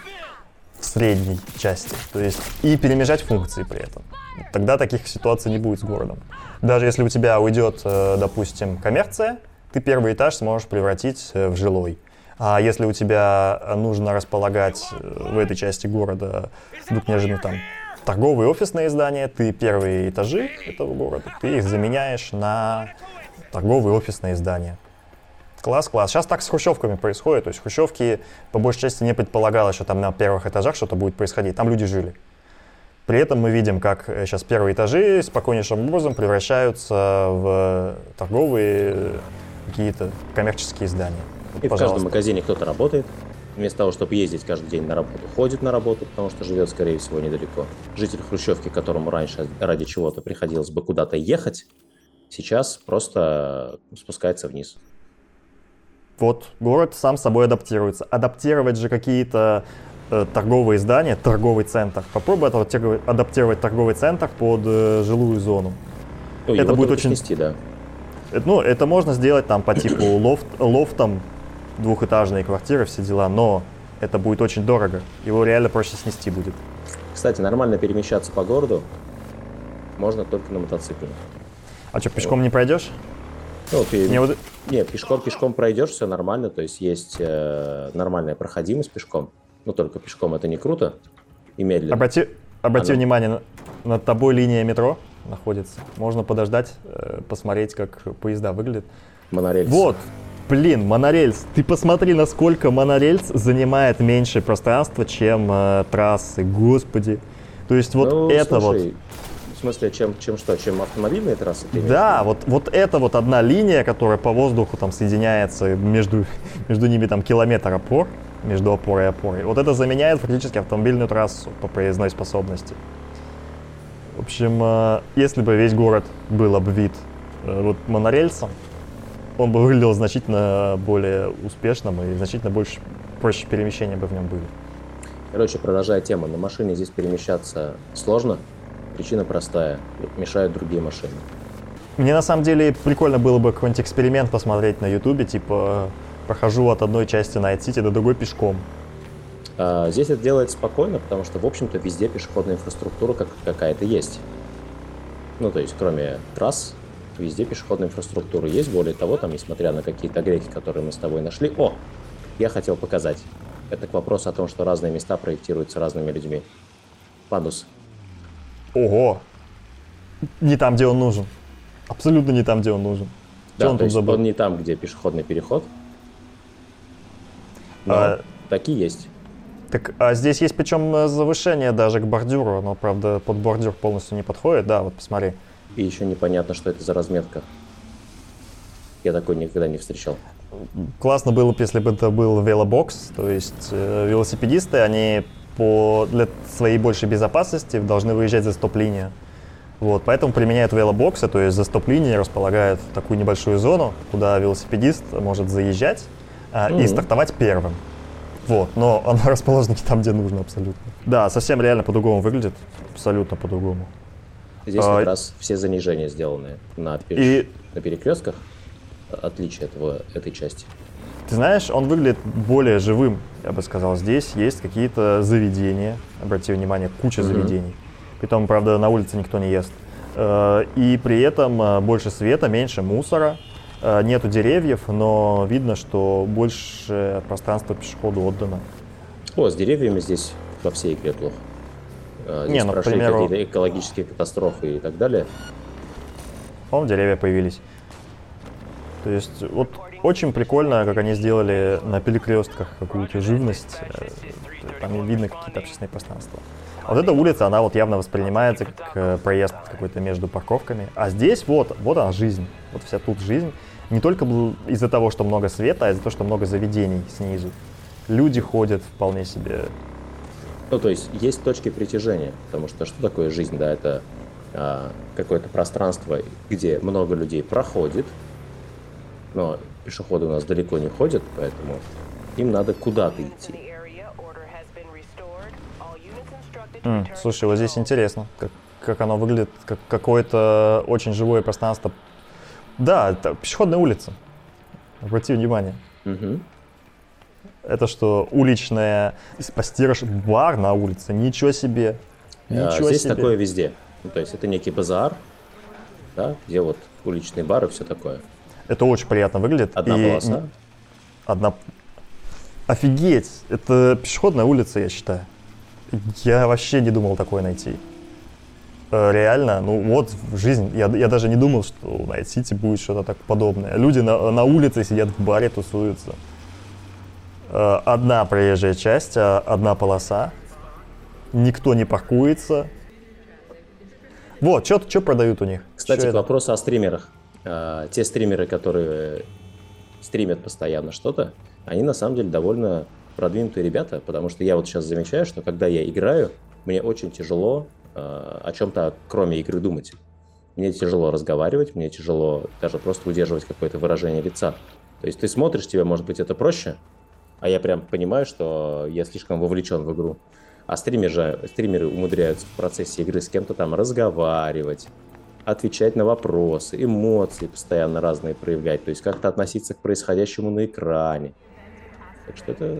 в средней части. То есть и перемежать функции при этом. Тогда таких ситуаций не будет с городом. Даже если у тебя уйдет, э, допустим, коммерция, ты первый этаж сможешь превратить в жилой. А если у тебя нужно располагать э, в этой части города вдруг неожиданно там торговые офисные здания, ты первые этажи этого города, ты их заменяешь на торговые офисные здания. Класс, класс. Сейчас так с хрущевками происходит. То есть хрущевки по большей части не предполагалось, что там на первых этажах что-то будет происходить. Там люди жили. При этом мы видим, как сейчас э, первые этажи спокойнейшим образом превращаются в торговые э, какие-то коммерческие здания. И Пожалуйста. в каждом магазине кто-то работает. Вместо того, чтобы ездить каждый день на работу, ходит на работу, потому что живет, скорее всего, недалеко. Житель Хрущевки, которому раньше ради чего-то приходилось бы куда-то ехать, сейчас просто спускается вниз. Вот город сам собой адаптируется. Адаптировать же какие-то э, торговые здания, торговый центр. Попробуй адаптировать торговый центр под э, жилую зону. Ну, это будет очень... Снести, да. Это, ну, это можно сделать там по типу лофт, лофтом двухэтажные квартиры, все дела, но это будет очень дорого. Его реально проще снести будет. Кстати, нормально перемещаться по городу можно только на мотоцикле. А что, пешком вот. не пройдешь? Ну, ты... не, вот... не, пешком, пешком пройдешь, все нормально, то есть есть э, нормальная проходимость пешком. Ну, только пешком это не круто и медленно. Обрати, обрати Оно... внимание, над тобой линия метро находится. Можно подождать, э, посмотреть, как поезда выглядят. Монорельс. Вот, Блин, монорельс. Ты посмотри, насколько монорельс занимает меньше пространства, чем э, трассы. Господи. То есть вот ну, это слушай, вот. В смысле, чем, чем что? Чем автомобильные трассы? Да, вот, вот это вот одна линия, которая по воздуху там соединяется между, между ними там километр опор, между опорой и опорой. Вот это заменяет фактически автомобильную трассу по проездной способности. В общем, э, если бы весь город был обвит э, вот монорельсом, он бы выглядел значительно более успешным и значительно больше, проще перемещения бы в нем были. Короче, продолжая тему, на машине здесь перемещаться сложно. Причина простая, мешают другие машины. Мне на самом деле прикольно было бы какой-нибудь эксперимент посмотреть на ютубе, типа прохожу от одной части Найт-Сити до другой пешком. А, здесь это делается спокойно, потому что, в общем-то, везде пешеходная инфраструктура как какая-то есть. Ну, то есть, кроме трасс, Везде пешеходная инфраструктура есть. Более того, там, несмотря на какие-то грехи, которые мы с тобой нашли. О, я хотел показать. Это к вопросу о том, что разные места проектируются разными людьми. Пандус. Ого! Не там, где он нужен. Абсолютно не там, где он нужен. Да, он, тут забыл? он не там, где пешеходный переход. Но а... такие есть. Так, а здесь есть причем э, завышение даже к бордюру, но, правда, под бордюр полностью не подходит, да, вот посмотри. И еще непонятно, что это за разметка. Я такой никогда не встречал. Классно было бы, если бы это был велобокс, то есть э, велосипедисты, они по, для своей большей безопасности должны выезжать за стоп-линию. Вот, поэтому применяют велобоксы, то есть за стоп-линией располагают такую небольшую зону, куда велосипедист может заезжать а, mm-hmm. и стартовать первым. Вот, но она расположена не там, где нужно абсолютно. Да, совсем реально по-другому выглядит, абсолютно по-другому. Здесь а, как раз все занижения сделаны на, и... на перекрестках, отличие этого, этой части. Ты знаешь, он выглядит более живым, я бы сказал. Здесь есть какие-то заведения, обрати внимание, куча mm-hmm. заведений. Притом, правда, на улице никто не ест. Э, и при этом э, больше света, меньше мусора, э, нету деревьев, но видно, что больше пространства пешеходу отдано. О, с деревьями здесь во всей игре плохо. Здесь не, ну, прошли примеру... какие-то экологические катастрофы и так далее. Вон деревья появились. То есть вот очень прикольно, как они сделали на перекрестках какую-то живность. Там видно какие-то общественные пространства. А вот эта улица, она вот явно воспринимается как э, проезд какой-то между парковками. А здесь вот, вот она жизнь. Вот вся тут жизнь. Не только из-за того, что много света, а из-за того, что много заведений снизу. Люди ходят вполне себе. Ну, то есть есть точки притяжения, потому что что такое жизнь, да, это а, какое-то пространство, где много людей проходит, но пешеходы у нас далеко не ходят, поэтому им надо куда-то идти. Mm, слушай, вот здесь интересно, как, как оно выглядит, как какое-то очень живое пространство. Да, это пешеходная улица. Обрати внимание. Mm-hmm. Это что, уличная постираж бар на улице? Ничего себе. А, Ничего здесь себе. такое везде. Ну, то есть это некий базар, да, где вот уличные бары и все такое. Это очень приятно выглядит. Одна и... полоса. Одна. Офигеть! Это пешеходная улица, я считаю. Я вообще не думал такое найти. Э, реально, ну вот в жизнь, я, я даже не думал, что в Найт-Сити будет что-то так подобное. Люди на, на улице сидят в баре, тусуются. Э, одна проезжая часть, а одна полоса. Никто не паркуется. Вот, что продают у них? Кстати, к вопросу о стримерах. Э, те стримеры, которые стримят постоянно что-то, они на самом деле довольно продвинутые ребята, потому что я вот сейчас замечаю, что когда я играю, мне очень тяжело э, о чем-то, кроме игры, думать. Мне тяжело разговаривать, мне тяжело даже просто удерживать какое-то выражение лица. То есть ты смотришь, тебе, может быть, это проще, а я прям понимаю, что я слишком вовлечен в игру. А стримеры, же, стримеры умудряются в процессе игры с кем-то там разговаривать, отвечать на вопросы, эмоции постоянно разные проявлять, то есть как-то относиться к происходящему на экране. Так что это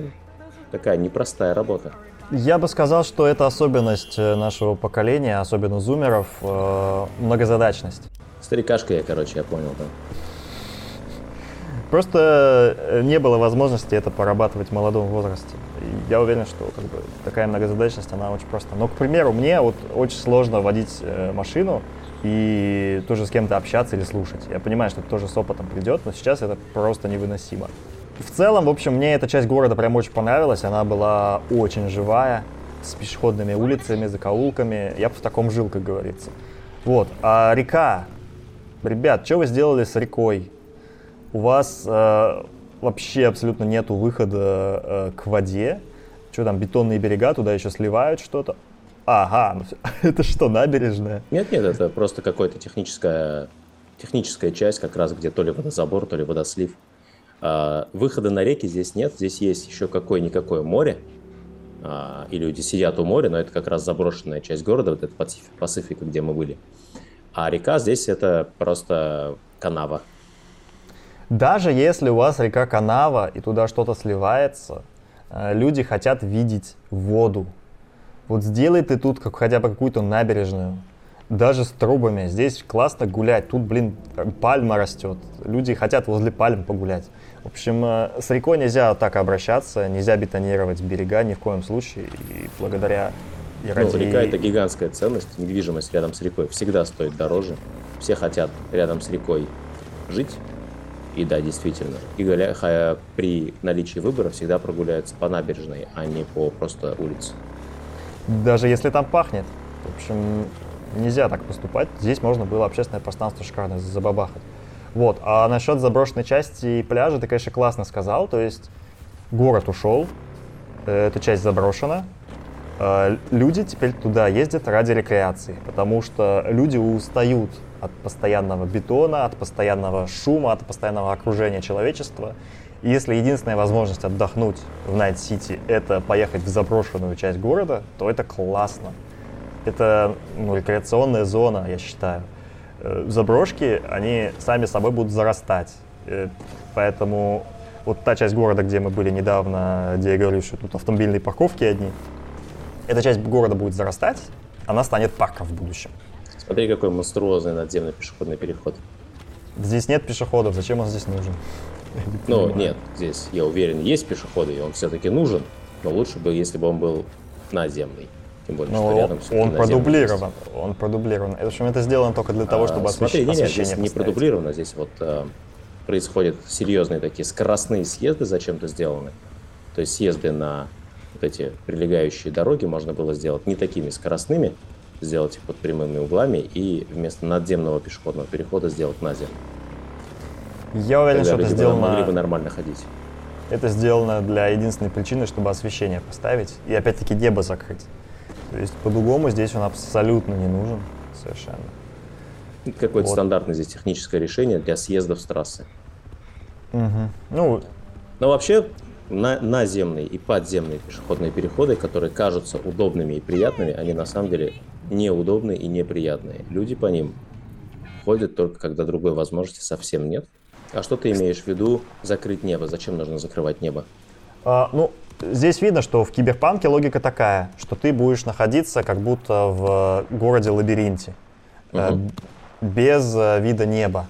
такая непростая работа. Я бы сказал, что это особенность э, нашего поколения, особенно зумеров, э, многозадачность. Старикашка я, короче, я понял, да. Просто э, не было возможности это порабатывать в молодом возрасте. я уверен, что как бы, такая многозадачность, она очень проста. Но, к примеру, мне вот очень сложно водить э, машину и тоже с кем-то общаться или слушать. Я понимаю, что это тоже с опытом придет, но сейчас это просто невыносимо. В целом, в общем, мне эта часть города прям очень понравилась. Она была очень живая, с пешеходными улицами, закоулками. Я бы в таком жил, как говорится. Вот. А река. Ребят, что вы сделали с рекой? У вас э, вообще абсолютно нету выхода э, к воде. Что там, бетонные берега, туда еще сливают что-то. Ага, ну, это что, набережная? Нет, нет, это просто какая-то техническая, техническая часть, как раз где то ли водозабор, то ли водослив. А, выхода на реки здесь нет, здесь есть еще какое-никакое море, а, и люди сидят у моря, но это как раз заброшенная часть города, вот это Пасифика, где мы были. А река здесь это просто канава. Даже если у вас река канава и туда что-то сливается, э, люди хотят видеть воду. Вот сделай ты тут как, хотя бы какую-то набережную, даже с трубами. Здесь классно гулять. Тут, блин, пальма растет. Люди хотят возле пальм погулять. В общем, э, с рекой нельзя так обращаться, нельзя бетонировать берега ни в коем случае. И благодаря И ради... Ну, река – это гигантская ценность, недвижимость рядом с рекой всегда стоит дороже. Все хотят рядом с рекой жить, и да, действительно, и гуля... при наличии выбора всегда прогуляются по набережной, а не по просто улице. Даже если там пахнет. В общем, нельзя так поступать. Здесь можно было общественное пространство шикарно забабахать. Вот. А насчет заброшенной части и пляжа ты, конечно, классно сказал. То есть город ушел, э, эта часть заброшена. Э, люди теперь туда ездят ради рекреации, потому что люди устают от постоянного бетона, от постоянного шума, от постоянного окружения человечества. И если единственная возможность отдохнуть в Найт-Сити — это поехать в заброшенную часть города, то это классно. Это ну, рекреационная зона, я считаю. Э, заброшки, они сами собой будут зарастать. Э, поэтому вот та часть города, где мы были недавно, где я говорю, что тут автомобильные парковки одни, эта часть города будет зарастать, она станет парком в будущем. Смотри, какой монструозный надземный пешеходный переход. Здесь нет пешеходов, зачем он здесь нужен? Ну, нет, здесь, я уверен, есть пешеходы, и он все-таки нужен, но лучше бы, если бы он был наземный. Тем более, Но что рядом он продублирован. Он продублирован. В общем, это сделано только для того, а, чтобы а, смотри, освещение нет, здесь не продублировано, здесь вот а, происходят серьезные такие скоростные съезды зачем-то сделаны. То есть съезды на вот эти прилегающие дороги можно было сделать не такими скоростными, сделать их под прямыми углами и вместо надземного пешеходного перехода сделать назем. Я уверен, Тогда что это сделано... могли бы нормально ходить. Это сделано для единственной причины, чтобы освещение поставить и опять-таки небо закрыть. То есть по-другому здесь он абсолютно не нужен совершенно. Какое-то вот. стандартное здесь техническое решение для съездов с трассы. Угу. Ну, Но вообще на, наземные и подземные пешеходные переходы, которые кажутся удобными и приятными, они на самом деле неудобные и неприятные. Люди по ним ходят только когда другой возможности совсем нет. А что ты имеешь в виду закрыть небо? Зачем нужно закрывать небо? А, ну, Здесь видно, что в киберпанке логика такая, что ты будешь находиться как будто в городе-лабиринте, угу. без э, вида неба.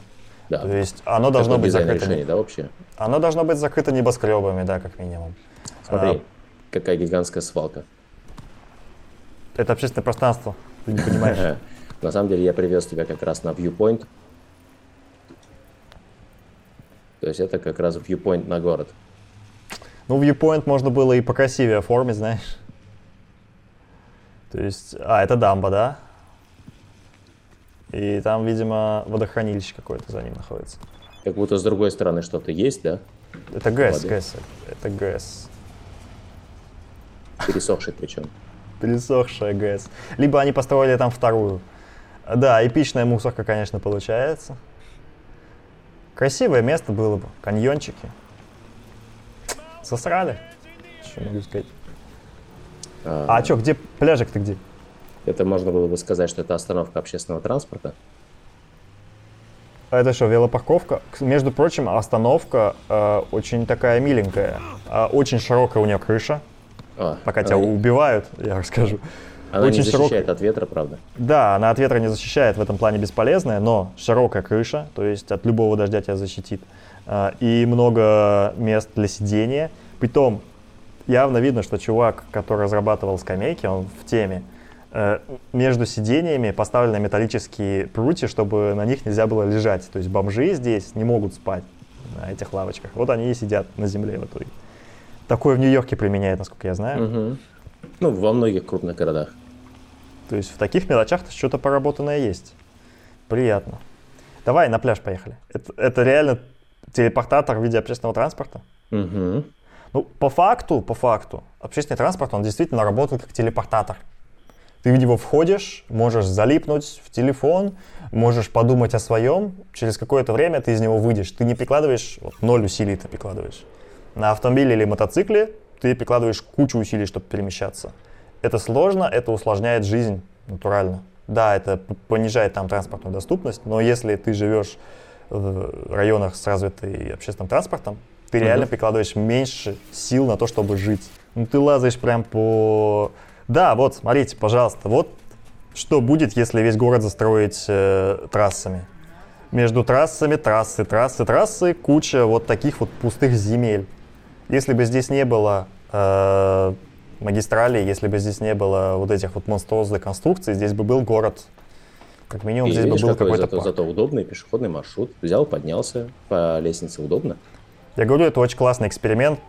Да. То есть оно должно быть закрыто. Решение, да, вообще? Оно должно быть закрыто небоскребами, да, как минимум. Смотри, а, какая гигантская свалка. Это общественное пространство, ты не понимаешь. На самом деле я привез тебя как раз на viewpoint. То есть это как раз viewpoint на город. Ну, viewpoint можно было и покрасивее оформить, знаешь. То есть, а, это дамба, да? И там, видимо, водохранилище какое-то за ним находится. Как будто с другой стороны что-то есть, да? Это ГЭС, ГЭС. Это ГЭС. Пересохший причем. Пересохшая ГЭС. Либо они построили там вторую. Да, эпичная мусорка, конечно, получается. Красивое место было бы. Каньончики. Сосрали? Что могу сказать? А, а что, где пляжик-то где? Это можно было бы сказать, что это остановка общественного транспорта. А это что, велопарковка? Между прочим, остановка э, очень такая миленькая. Э, очень широкая у нее крыша. А, Пока тебя не... убивают, я расскажу. Она очень не защищает широкая. от ветра, правда? Да, она от ветра не защищает, в этом плане бесполезная, но широкая крыша, то есть от любого дождя тебя защитит. А, и много мест для сидения. Притом, явно видно, что чувак, который разрабатывал скамейки, он в теме. Э, между сидениями поставлены металлические прутья, чтобы на них нельзя было лежать. То есть бомжи здесь не могут спать на этих лавочках. Вот они и сидят на земле в итоге. Такое в Нью-Йорке применяют, насколько я знаю. Угу. Ну, во многих крупных городах. То есть в таких мелочах-то что-то поработанное есть. Приятно. Давай на пляж поехали. Это, это реально телепортатор в виде общественного транспорта? Угу. Ну, по факту, по факту, общественный транспорт, он действительно работает как телепортатор. Ты в него входишь, можешь залипнуть в телефон, можешь подумать о своем, через какое-то время ты из него выйдешь. Ты не прикладываешь, вот, ноль усилий ты прикладываешь. На автомобиле или мотоцикле ты прикладываешь кучу усилий, чтобы перемещаться. Это сложно, это усложняет жизнь натурально. Да, это понижает там транспортную доступность, но если ты живешь в районах с развитой общественным транспортом, ты реально прикладываешь меньше сил на то, чтобы жить. Ну, ты лазаешь прям по... Да, вот, смотрите, пожалуйста, вот что будет, если весь город застроить э, трассами. Между трассами трассы, трассы, трассы, куча вот таких вот пустых земель. Если бы здесь не было э, магистрали, если бы здесь не было вот этих вот монструозных конструкций, здесь бы был город. Как минимум, И здесь видишь, бы был какой какой-то зато, парк. зато удобный пешеходный маршрут. Взял, поднялся по лестнице, удобно. Я говорю, это очень классный эксперимент.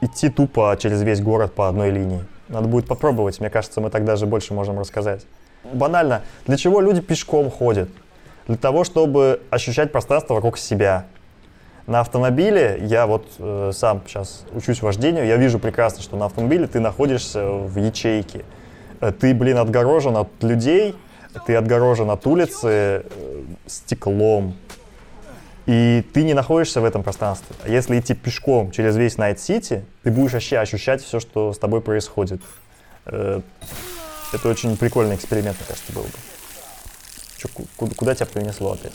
Идти тупо через весь город по одной линии. Надо будет попробовать. Мне кажется, мы так даже больше можем рассказать. Банально, для чего люди пешком ходят? Для того, чтобы ощущать пространство вокруг себя. На автомобиле, я вот э, сам сейчас учусь вождению, я вижу прекрасно, что на автомобиле ты находишься в ячейке. Э, Ты, блин, отгорожен от людей, ты отгорожен от улицы э, стеклом, и ты не находишься в этом пространстве. А если идти пешком через весь Найт-Сити, ты будешь вообще ощущать все, что с тобой происходит. Э, Это очень прикольный эксперимент, мне кажется, был бы. Ку- куда, куда тебя принесло опять?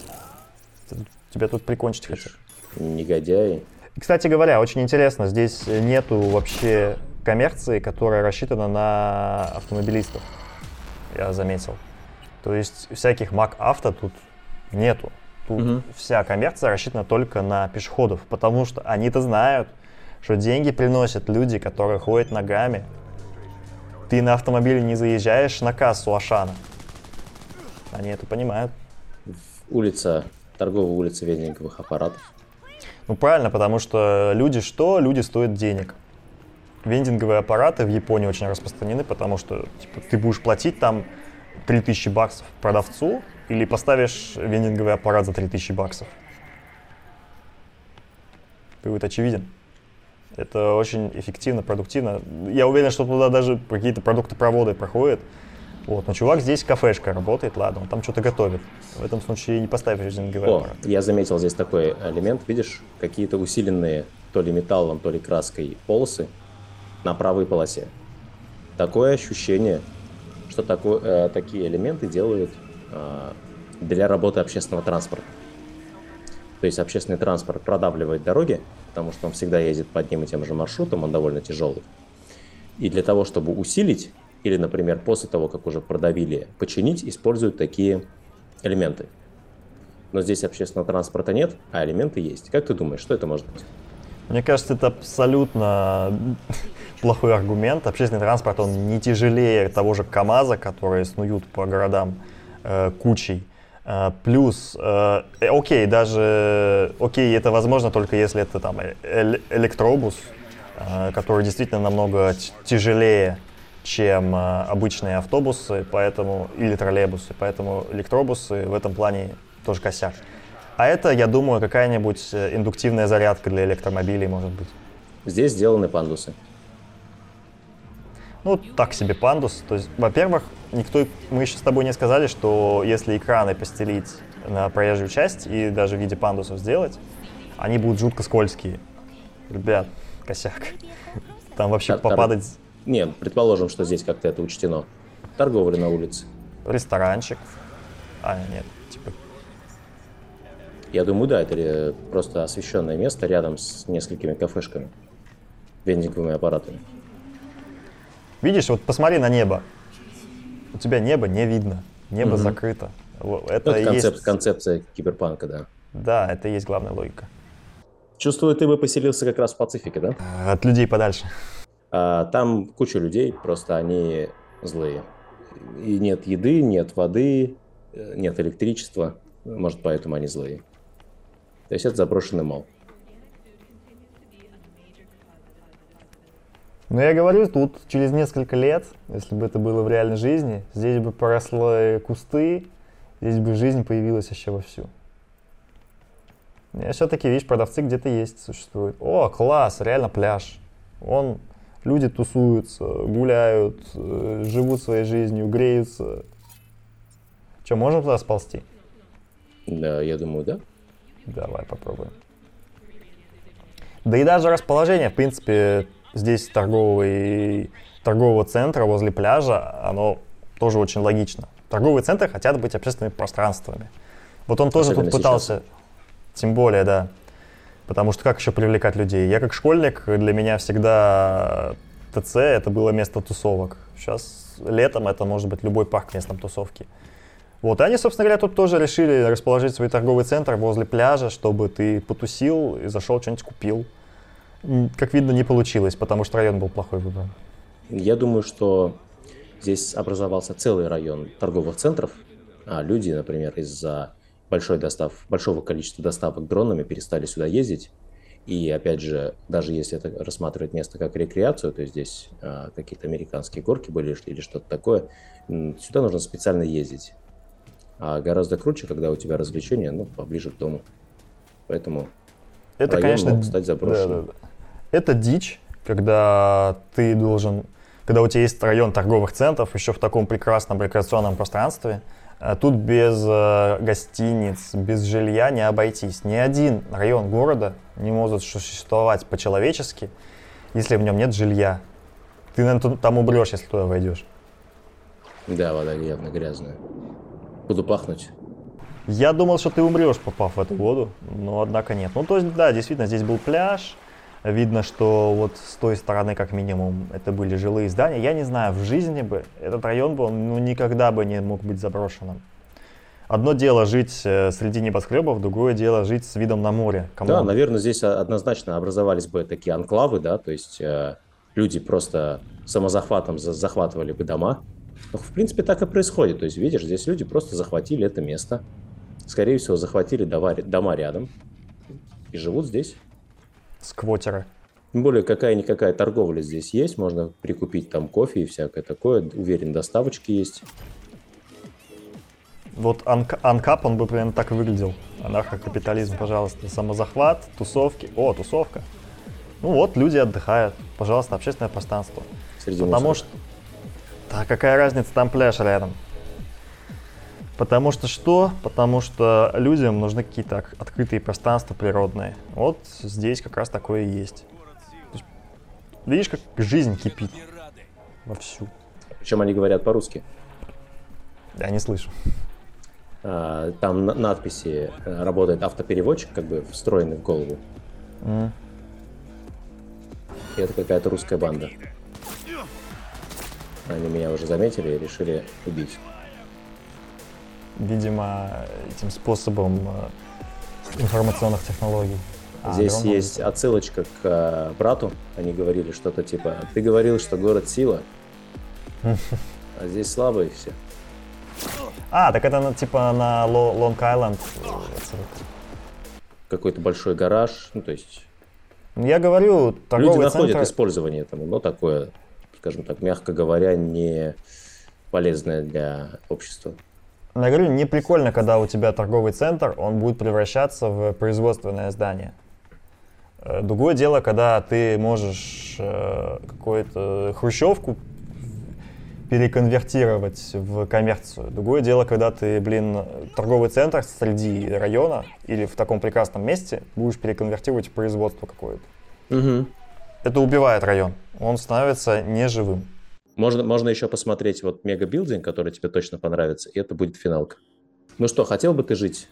Тебя тут прикончить хотят. Негодяй. И, Кстати говоря, очень интересно, здесь нету вообще коммерции, которая рассчитана на автомобилистов, я заметил. То есть всяких Mac авто тут нету. Мгм. вся коммерция рассчитана только на пешеходов, потому что они-то знают, что деньги приносят люди, которые ходят ногами. Ты на автомобиле не заезжаешь на кассу Ашана. Они это понимают. Улица, торговая улица вендинговых аппаратов. Ну правильно, потому что люди что? Люди стоят денег. Вендинговые аппараты в Японии очень распространены, потому что типа, ты будешь платить там 3000 баксов продавцу или поставишь вендинговый аппарат за 3000 баксов. Вывод очевиден. Это очень эффективно, продуктивно. Я уверен, что туда даже какие-то продуктопроводы проходят. Вот. Но чувак здесь кафешка работает, ладно, он там что-то готовит. В этом случае не поставишь вендинговый О, аппарат. я заметил здесь такой элемент. Видишь, какие-то усиленные то ли металлом, то ли краской полосы на правой полосе. Такое ощущение, что такое, э, такие элементы делают для работы общественного транспорта. То есть общественный транспорт продавливает дороги, потому что он всегда ездит по одним и тем же маршрутам, он довольно тяжелый. И для того, чтобы усилить, или, например, после того, как уже продавили, починить, используют такие элементы. Но здесь общественного транспорта нет, а элементы есть. Как ты думаешь, что это может быть? Мне кажется, это абсолютно плохой аргумент. Общественный транспорт, он не тяжелее того же КАМАЗа, которые снуют по городам э, кучей. Э, плюс, э, э, окей, даже, окей, это возможно только если это там электробус, э, который действительно намного тяжелее, чем э, обычные автобусы, поэтому или троллейбусы, поэтому электробусы в этом плане тоже косяк. А это, я думаю, какая-нибудь индуктивная зарядка для электромобилей, может быть. Здесь сделаны пандусы. Ну, так себе пандус. То есть, во-первых, никто, мы еще с тобой не сказали, что если экраны постелить на проезжую часть и даже в виде пандусов сделать, они будут жутко скользкие. Ребят, косяк. Там вообще тар- попадать Не, предположим, что здесь как-то это учтено. Торговля на улице. ресторанчик. А, нет, типа, Я думаю, да, это просто освещенное место рядом с несколькими кафешками, вендинговыми аппаратами. видишь, вот посмотри на небо. У тебя небо не видно, небо Мгм. закрыто. Это Это и концеп- есть, концепция киберпанка, да. да, это и есть главная логика. Чувствую, ты бы поселился как раз в Пацифике, да? От людей подальше. А, там куча людей, просто они злые. И нет еды, нет воды, э, нет электричества. Может, поэтому они злые. То есть это заброшенный мол. Но я говорю, тут через несколько лет, если бы это было в реальной жизни, здесь бы поросли кусты, здесь бы жизнь появилась еще вовсю. И все-таки, видишь, продавцы где-то есть, существуют. О, класс, реально пляж. Он, люди тусуются, гуляют, э, живут своей жизнью, греются. Че, можем туда сползти? Да, я думаю, да. Давай попробуем. Да и даже расположение, в принципе, здесь торговый, торгового центра возле пляжа, оно тоже очень логично. Торговые центры хотят быть общественными пространствами. Вот он тоже Особенно тут пытался, тем более, да. Потому что как еще привлекать людей? Я как школьник, для меня всегда ТЦ это было место тусовок. Сейчас летом это может быть любой парк местом тусовки. Вот, и они, собственно говоря, тут тоже решили расположить свой торговый центр возле пляжа, чтобы ты потусил и зашел, что-нибудь купил. Как видно, не получилось, потому что район был плохой выбран. Я думаю, что здесь образовался целый район торговых центров, а люди, например, из-за большой достав, большого количества доставок дронами перестали сюда ездить. И опять же, даже если это рассматривать место как рекреацию, то здесь а, какие-то американские горки были или что-то такое, сюда нужно специально ездить. А гораздо круче, когда у тебя развлечения ну, поближе к дому. Поэтому это, район конечно, мог стать заброшенным. Да, да, да. Это дичь, когда ты должен, когда у тебя есть район торговых центров еще в таком прекрасном рекреационном пространстве, а тут без э, гостиниц, без жилья не обойтись. Ни один район города не может существовать по-человечески, если в нем нет жилья. Ты, наверное, там умрешь, если туда войдешь. Да, вода явно грязная. Буду пахнуть. Я думал, что ты умрешь, попав в эту воду, но однако нет. Ну, то есть, да, действительно, здесь был пляж. Видно, что вот с той стороны, как минимум, это были жилые здания. Я не знаю, в жизни бы этот район бы, он ну, никогда бы не мог быть заброшенным. Одно дело жить э, среди небоскребов, другое дело жить с видом на море. Come on. Да, наверное, здесь однозначно образовались бы такие анклавы, да, то есть э, люди просто самозахватом захватывали бы дома, ну, в принципе, так и происходит. То есть, видишь, здесь люди просто захватили это место. Скорее всего, захватили дома рядом и живут здесь. Сквотеры. Тем более, какая-никакая торговля здесь есть. Можно прикупить там кофе и всякое такое. Уверен, доставочки есть. Вот анкап, он бы примерно так и выглядел. Анархокапитализм, пожалуйста. Самозахват, тусовки. О, тусовка. Ну вот, люди отдыхают. Пожалуйста, общественное пространство. Среди Потому мусора. что да какая разница, там пляж рядом. Потому что что? Потому что людям нужны какие-то открытые пространства природные. Вот здесь как раз такое и есть. есть видишь, как жизнь кипит вовсю. Причем они говорят по-русски. Я не слышу. А, там надписи э, работает автопереводчик, как бы встроенный в голову. Mm. И это какая-то русская банда. Они меня уже заметили и решили убить. Видимо, этим способом э, информационных технологий. А, Здесь дрон есть отсылочка к э, брату. Они говорили что-то типа «Ты говорил, что город сила, а здесь слабые все». А, так это типа на Лонг-Айленд Какой-то большой гараж, ну то есть... Я говорю, торговый Люди находят центр... использование этому, но такое скажем так, мягко говоря, не полезная для общества. Я говорю, не прикольно, когда у тебя торговый центр, он будет превращаться в производственное здание. Э, другое дело, когда ты можешь э, какую-то хрущевку переконвертировать в коммерцию. Другое дело, когда ты, блин, торговый центр среди района или в таком прекрасном месте будешь переконвертировать в производство какое-то. Угу это убивает район. Он становится неживым. Можно, можно еще посмотреть вот megabuilding, который тебе точно понравится, и это будет финалка. Ну что, хотел бы ты жить?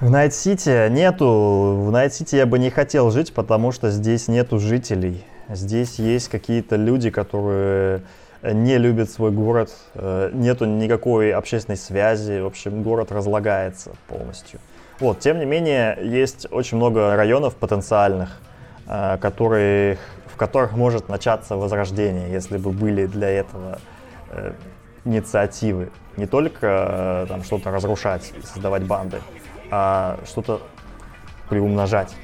В Найт-Сити нету. В Найт-Сити я бы не хотел жить, потому что здесь нету жителей. Здесь есть какие-то люди, которые не любят свой город, э, нету никакой общественной связи, в общем, город разлагается полностью. Вот, тем не менее, есть очень много районов потенциальных, Э, которые, в которых может начаться возрождение, если бы были для этого э, инициативы. Не только э, там что-то разрушать создавать банды, а что-то приумножать,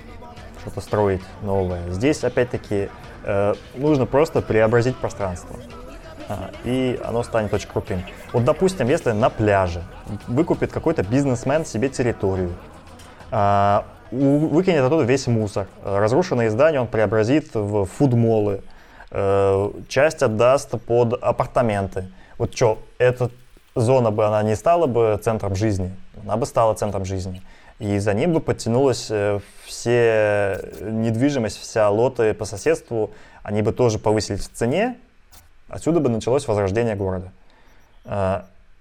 что-то строить новое. Здесь, опять-таки, э, нужно просто преобразить пространство. А, и оно станет очень крутым. Вот, допустим, если на пляже выкупит какой-то бизнесмен себе территорию, а, выкинет оттуда весь мусор. Разрушенные здания он преобразит в фудмолы. Э, часть отдаст под апартаменты. Вот что, эта зона бы, она не стала бы центром жизни, она бы стала центром жизни. И за ним бы подтянулась э, все недвижимость, вся лоты по соседству, они бы тоже повысились в цене, отсюда бы началось возрождение города.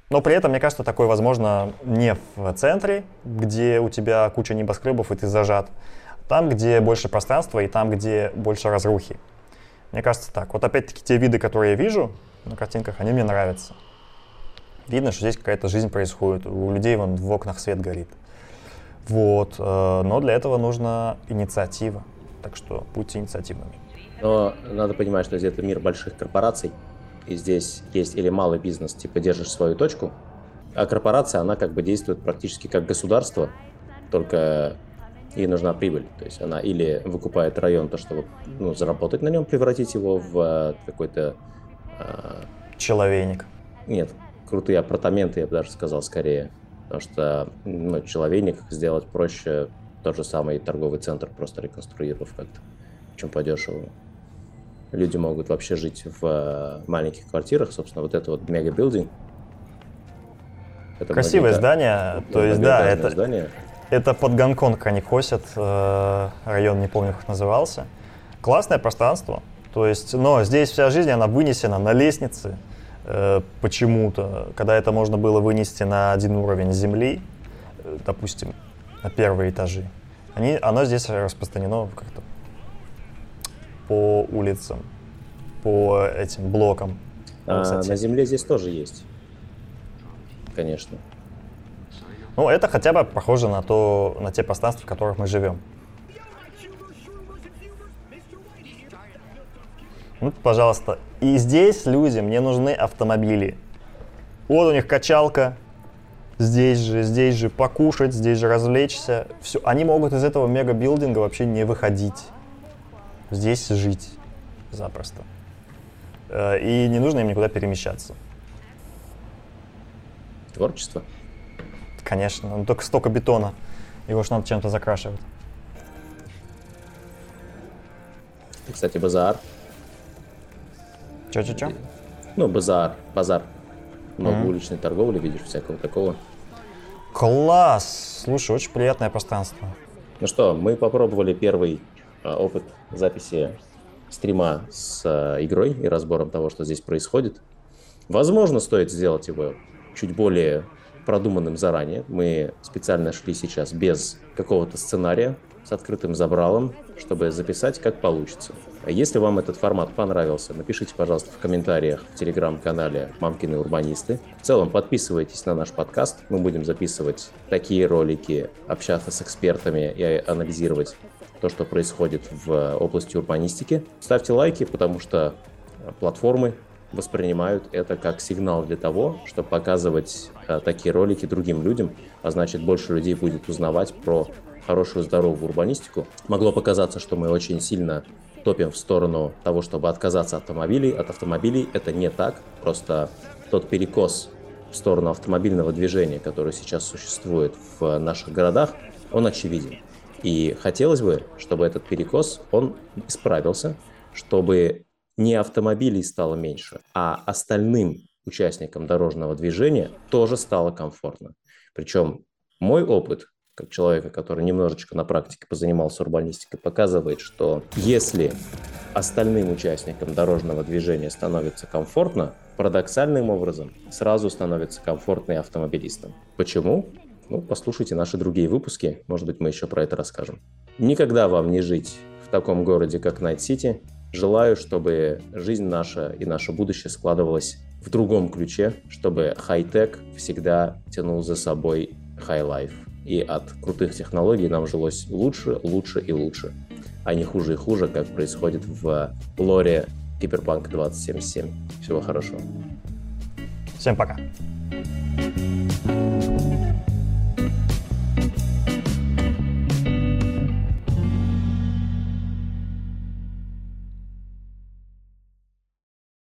Но при этом, мне кажется, такое возможно не в центре, где у тебя куча небоскребов и ты зажат. Там, где больше пространства и там, где больше разрухи. Мне кажется так. Вот опять-таки те виды, которые я вижу на картинках, они мне нравятся. Видно, что здесь какая-то жизнь происходит. У людей вон в окнах свет горит. Вот. Э, но для этого нужна инициатива. Так что будьте инициативными. Но надо понимать, что это мир больших корпораций, и здесь есть или малый бизнес, типа держишь свою точку, а корпорация, она как бы действует практически как государство, только ей нужна прибыль. То есть она или выкупает район, то, чтобы ну, заработать на нем, превратить его в э, какой-то... Э, Человейник. Нет, крутые апартаменты, я бы даже сказал, скорее. Потому что ну, человейник сделать проще тот же самый торговый центр, просто реконструировав как-то, чем подешеву. Люди могут вообще жить в э, маленьких квартирах. Собственно, вот это вот мегабилдинг. Это Красивое здание. То есть, да, это, здание. это под Гонконг они косят. Э, район, не помню, как назывался. Классное пространство. То есть, но здесь вся жизнь, она вынесена на лестнице э, почему-то. Когда это можно было вынести на один уровень земли, допустим, на первые этажи, они, оно здесь распространено как-то по улицам, по этим блокам. А, на Земле здесь тоже есть, конечно. Ну, это хотя бы похоже на, то, на те пространства, в которых мы живем. Ну, пожалуйста. И здесь людям не нужны автомобили. Вот у них качалка, здесь же, здесь же покушать, здесь же развлечься. Все. Они могут из этого мегабилдинга вообще не выходить здесь жить запросто. Э, и не нужно им никуда перемещаться. Творчество? Конечно, но только столько бетона. Его ж надо чем-то закрашивать. И, кстати, базар. Че-че-че? Ну, базар, базар. Много mm-hmm. уличной торговли, видишь, всякого такого. Класс! Слушай, очень приятное пространство. Ну что, мы попробовали первый опыт записи стрима с а, игрой и разбором того, что здесь происходит. Возможно, стоит сделать его чуть более продуманным заранее. Мы специально шли сейчас без какого-то сценария, с открытым забралом, чтобы записать, как получится. А если вам этот формат понравился, напишите, пожалуйста, в комментариях в телеграм-канале «Мамкины урбанисты». В целом, подписывайтесь на наш подкаст. Мы будем записывать такие ролики, общаться с экспертами и анализировать то, что происходит в области урбанистики. Ставьте лайки, потому что платформы воспринимают это как сигнал для того, чтобы показывать а, такие ролики другим людям, а значит больше людей будет узнавать про хорошую здоровую урбанистику. Могло показаться, что мы очень сильно топим в сторону того, чтобы отказаться от автомобилей. От автомобилей это не так, просто тот перекос в сторону автомобильного движения, который сейчас существует в наших городах, он очевиден. И хотелось бы, чтобы этот перекос, он исправился, чтобы не автомобилей стало меньше, а остальным участникам дорожного движения тоже стало комфортно. Причем мой опыт, как человека, который немножечко на практике позанимался урбанистикой, показывает, что если остальным участникам дорожного движения становится комфортно, парадоксальным образом сразу становится комфортно и автомобилистам. Почему? Ну, послушайте наши другие выпуски, может быть, мы еще про это расскажем. Никогда вам не жить в таком городе, как Найт-Сити. Желаю, чтобы жизнь наша и наше будущее складывалось в другом ключе, чтобы хай-тек всегда тянул за собой high life. И от крутых технологий нам жилось лучше, лучше и лучше, а не хуже и хуже, как происходит в лоре Киберпанк 2077. Всего хорошего. Всем пока.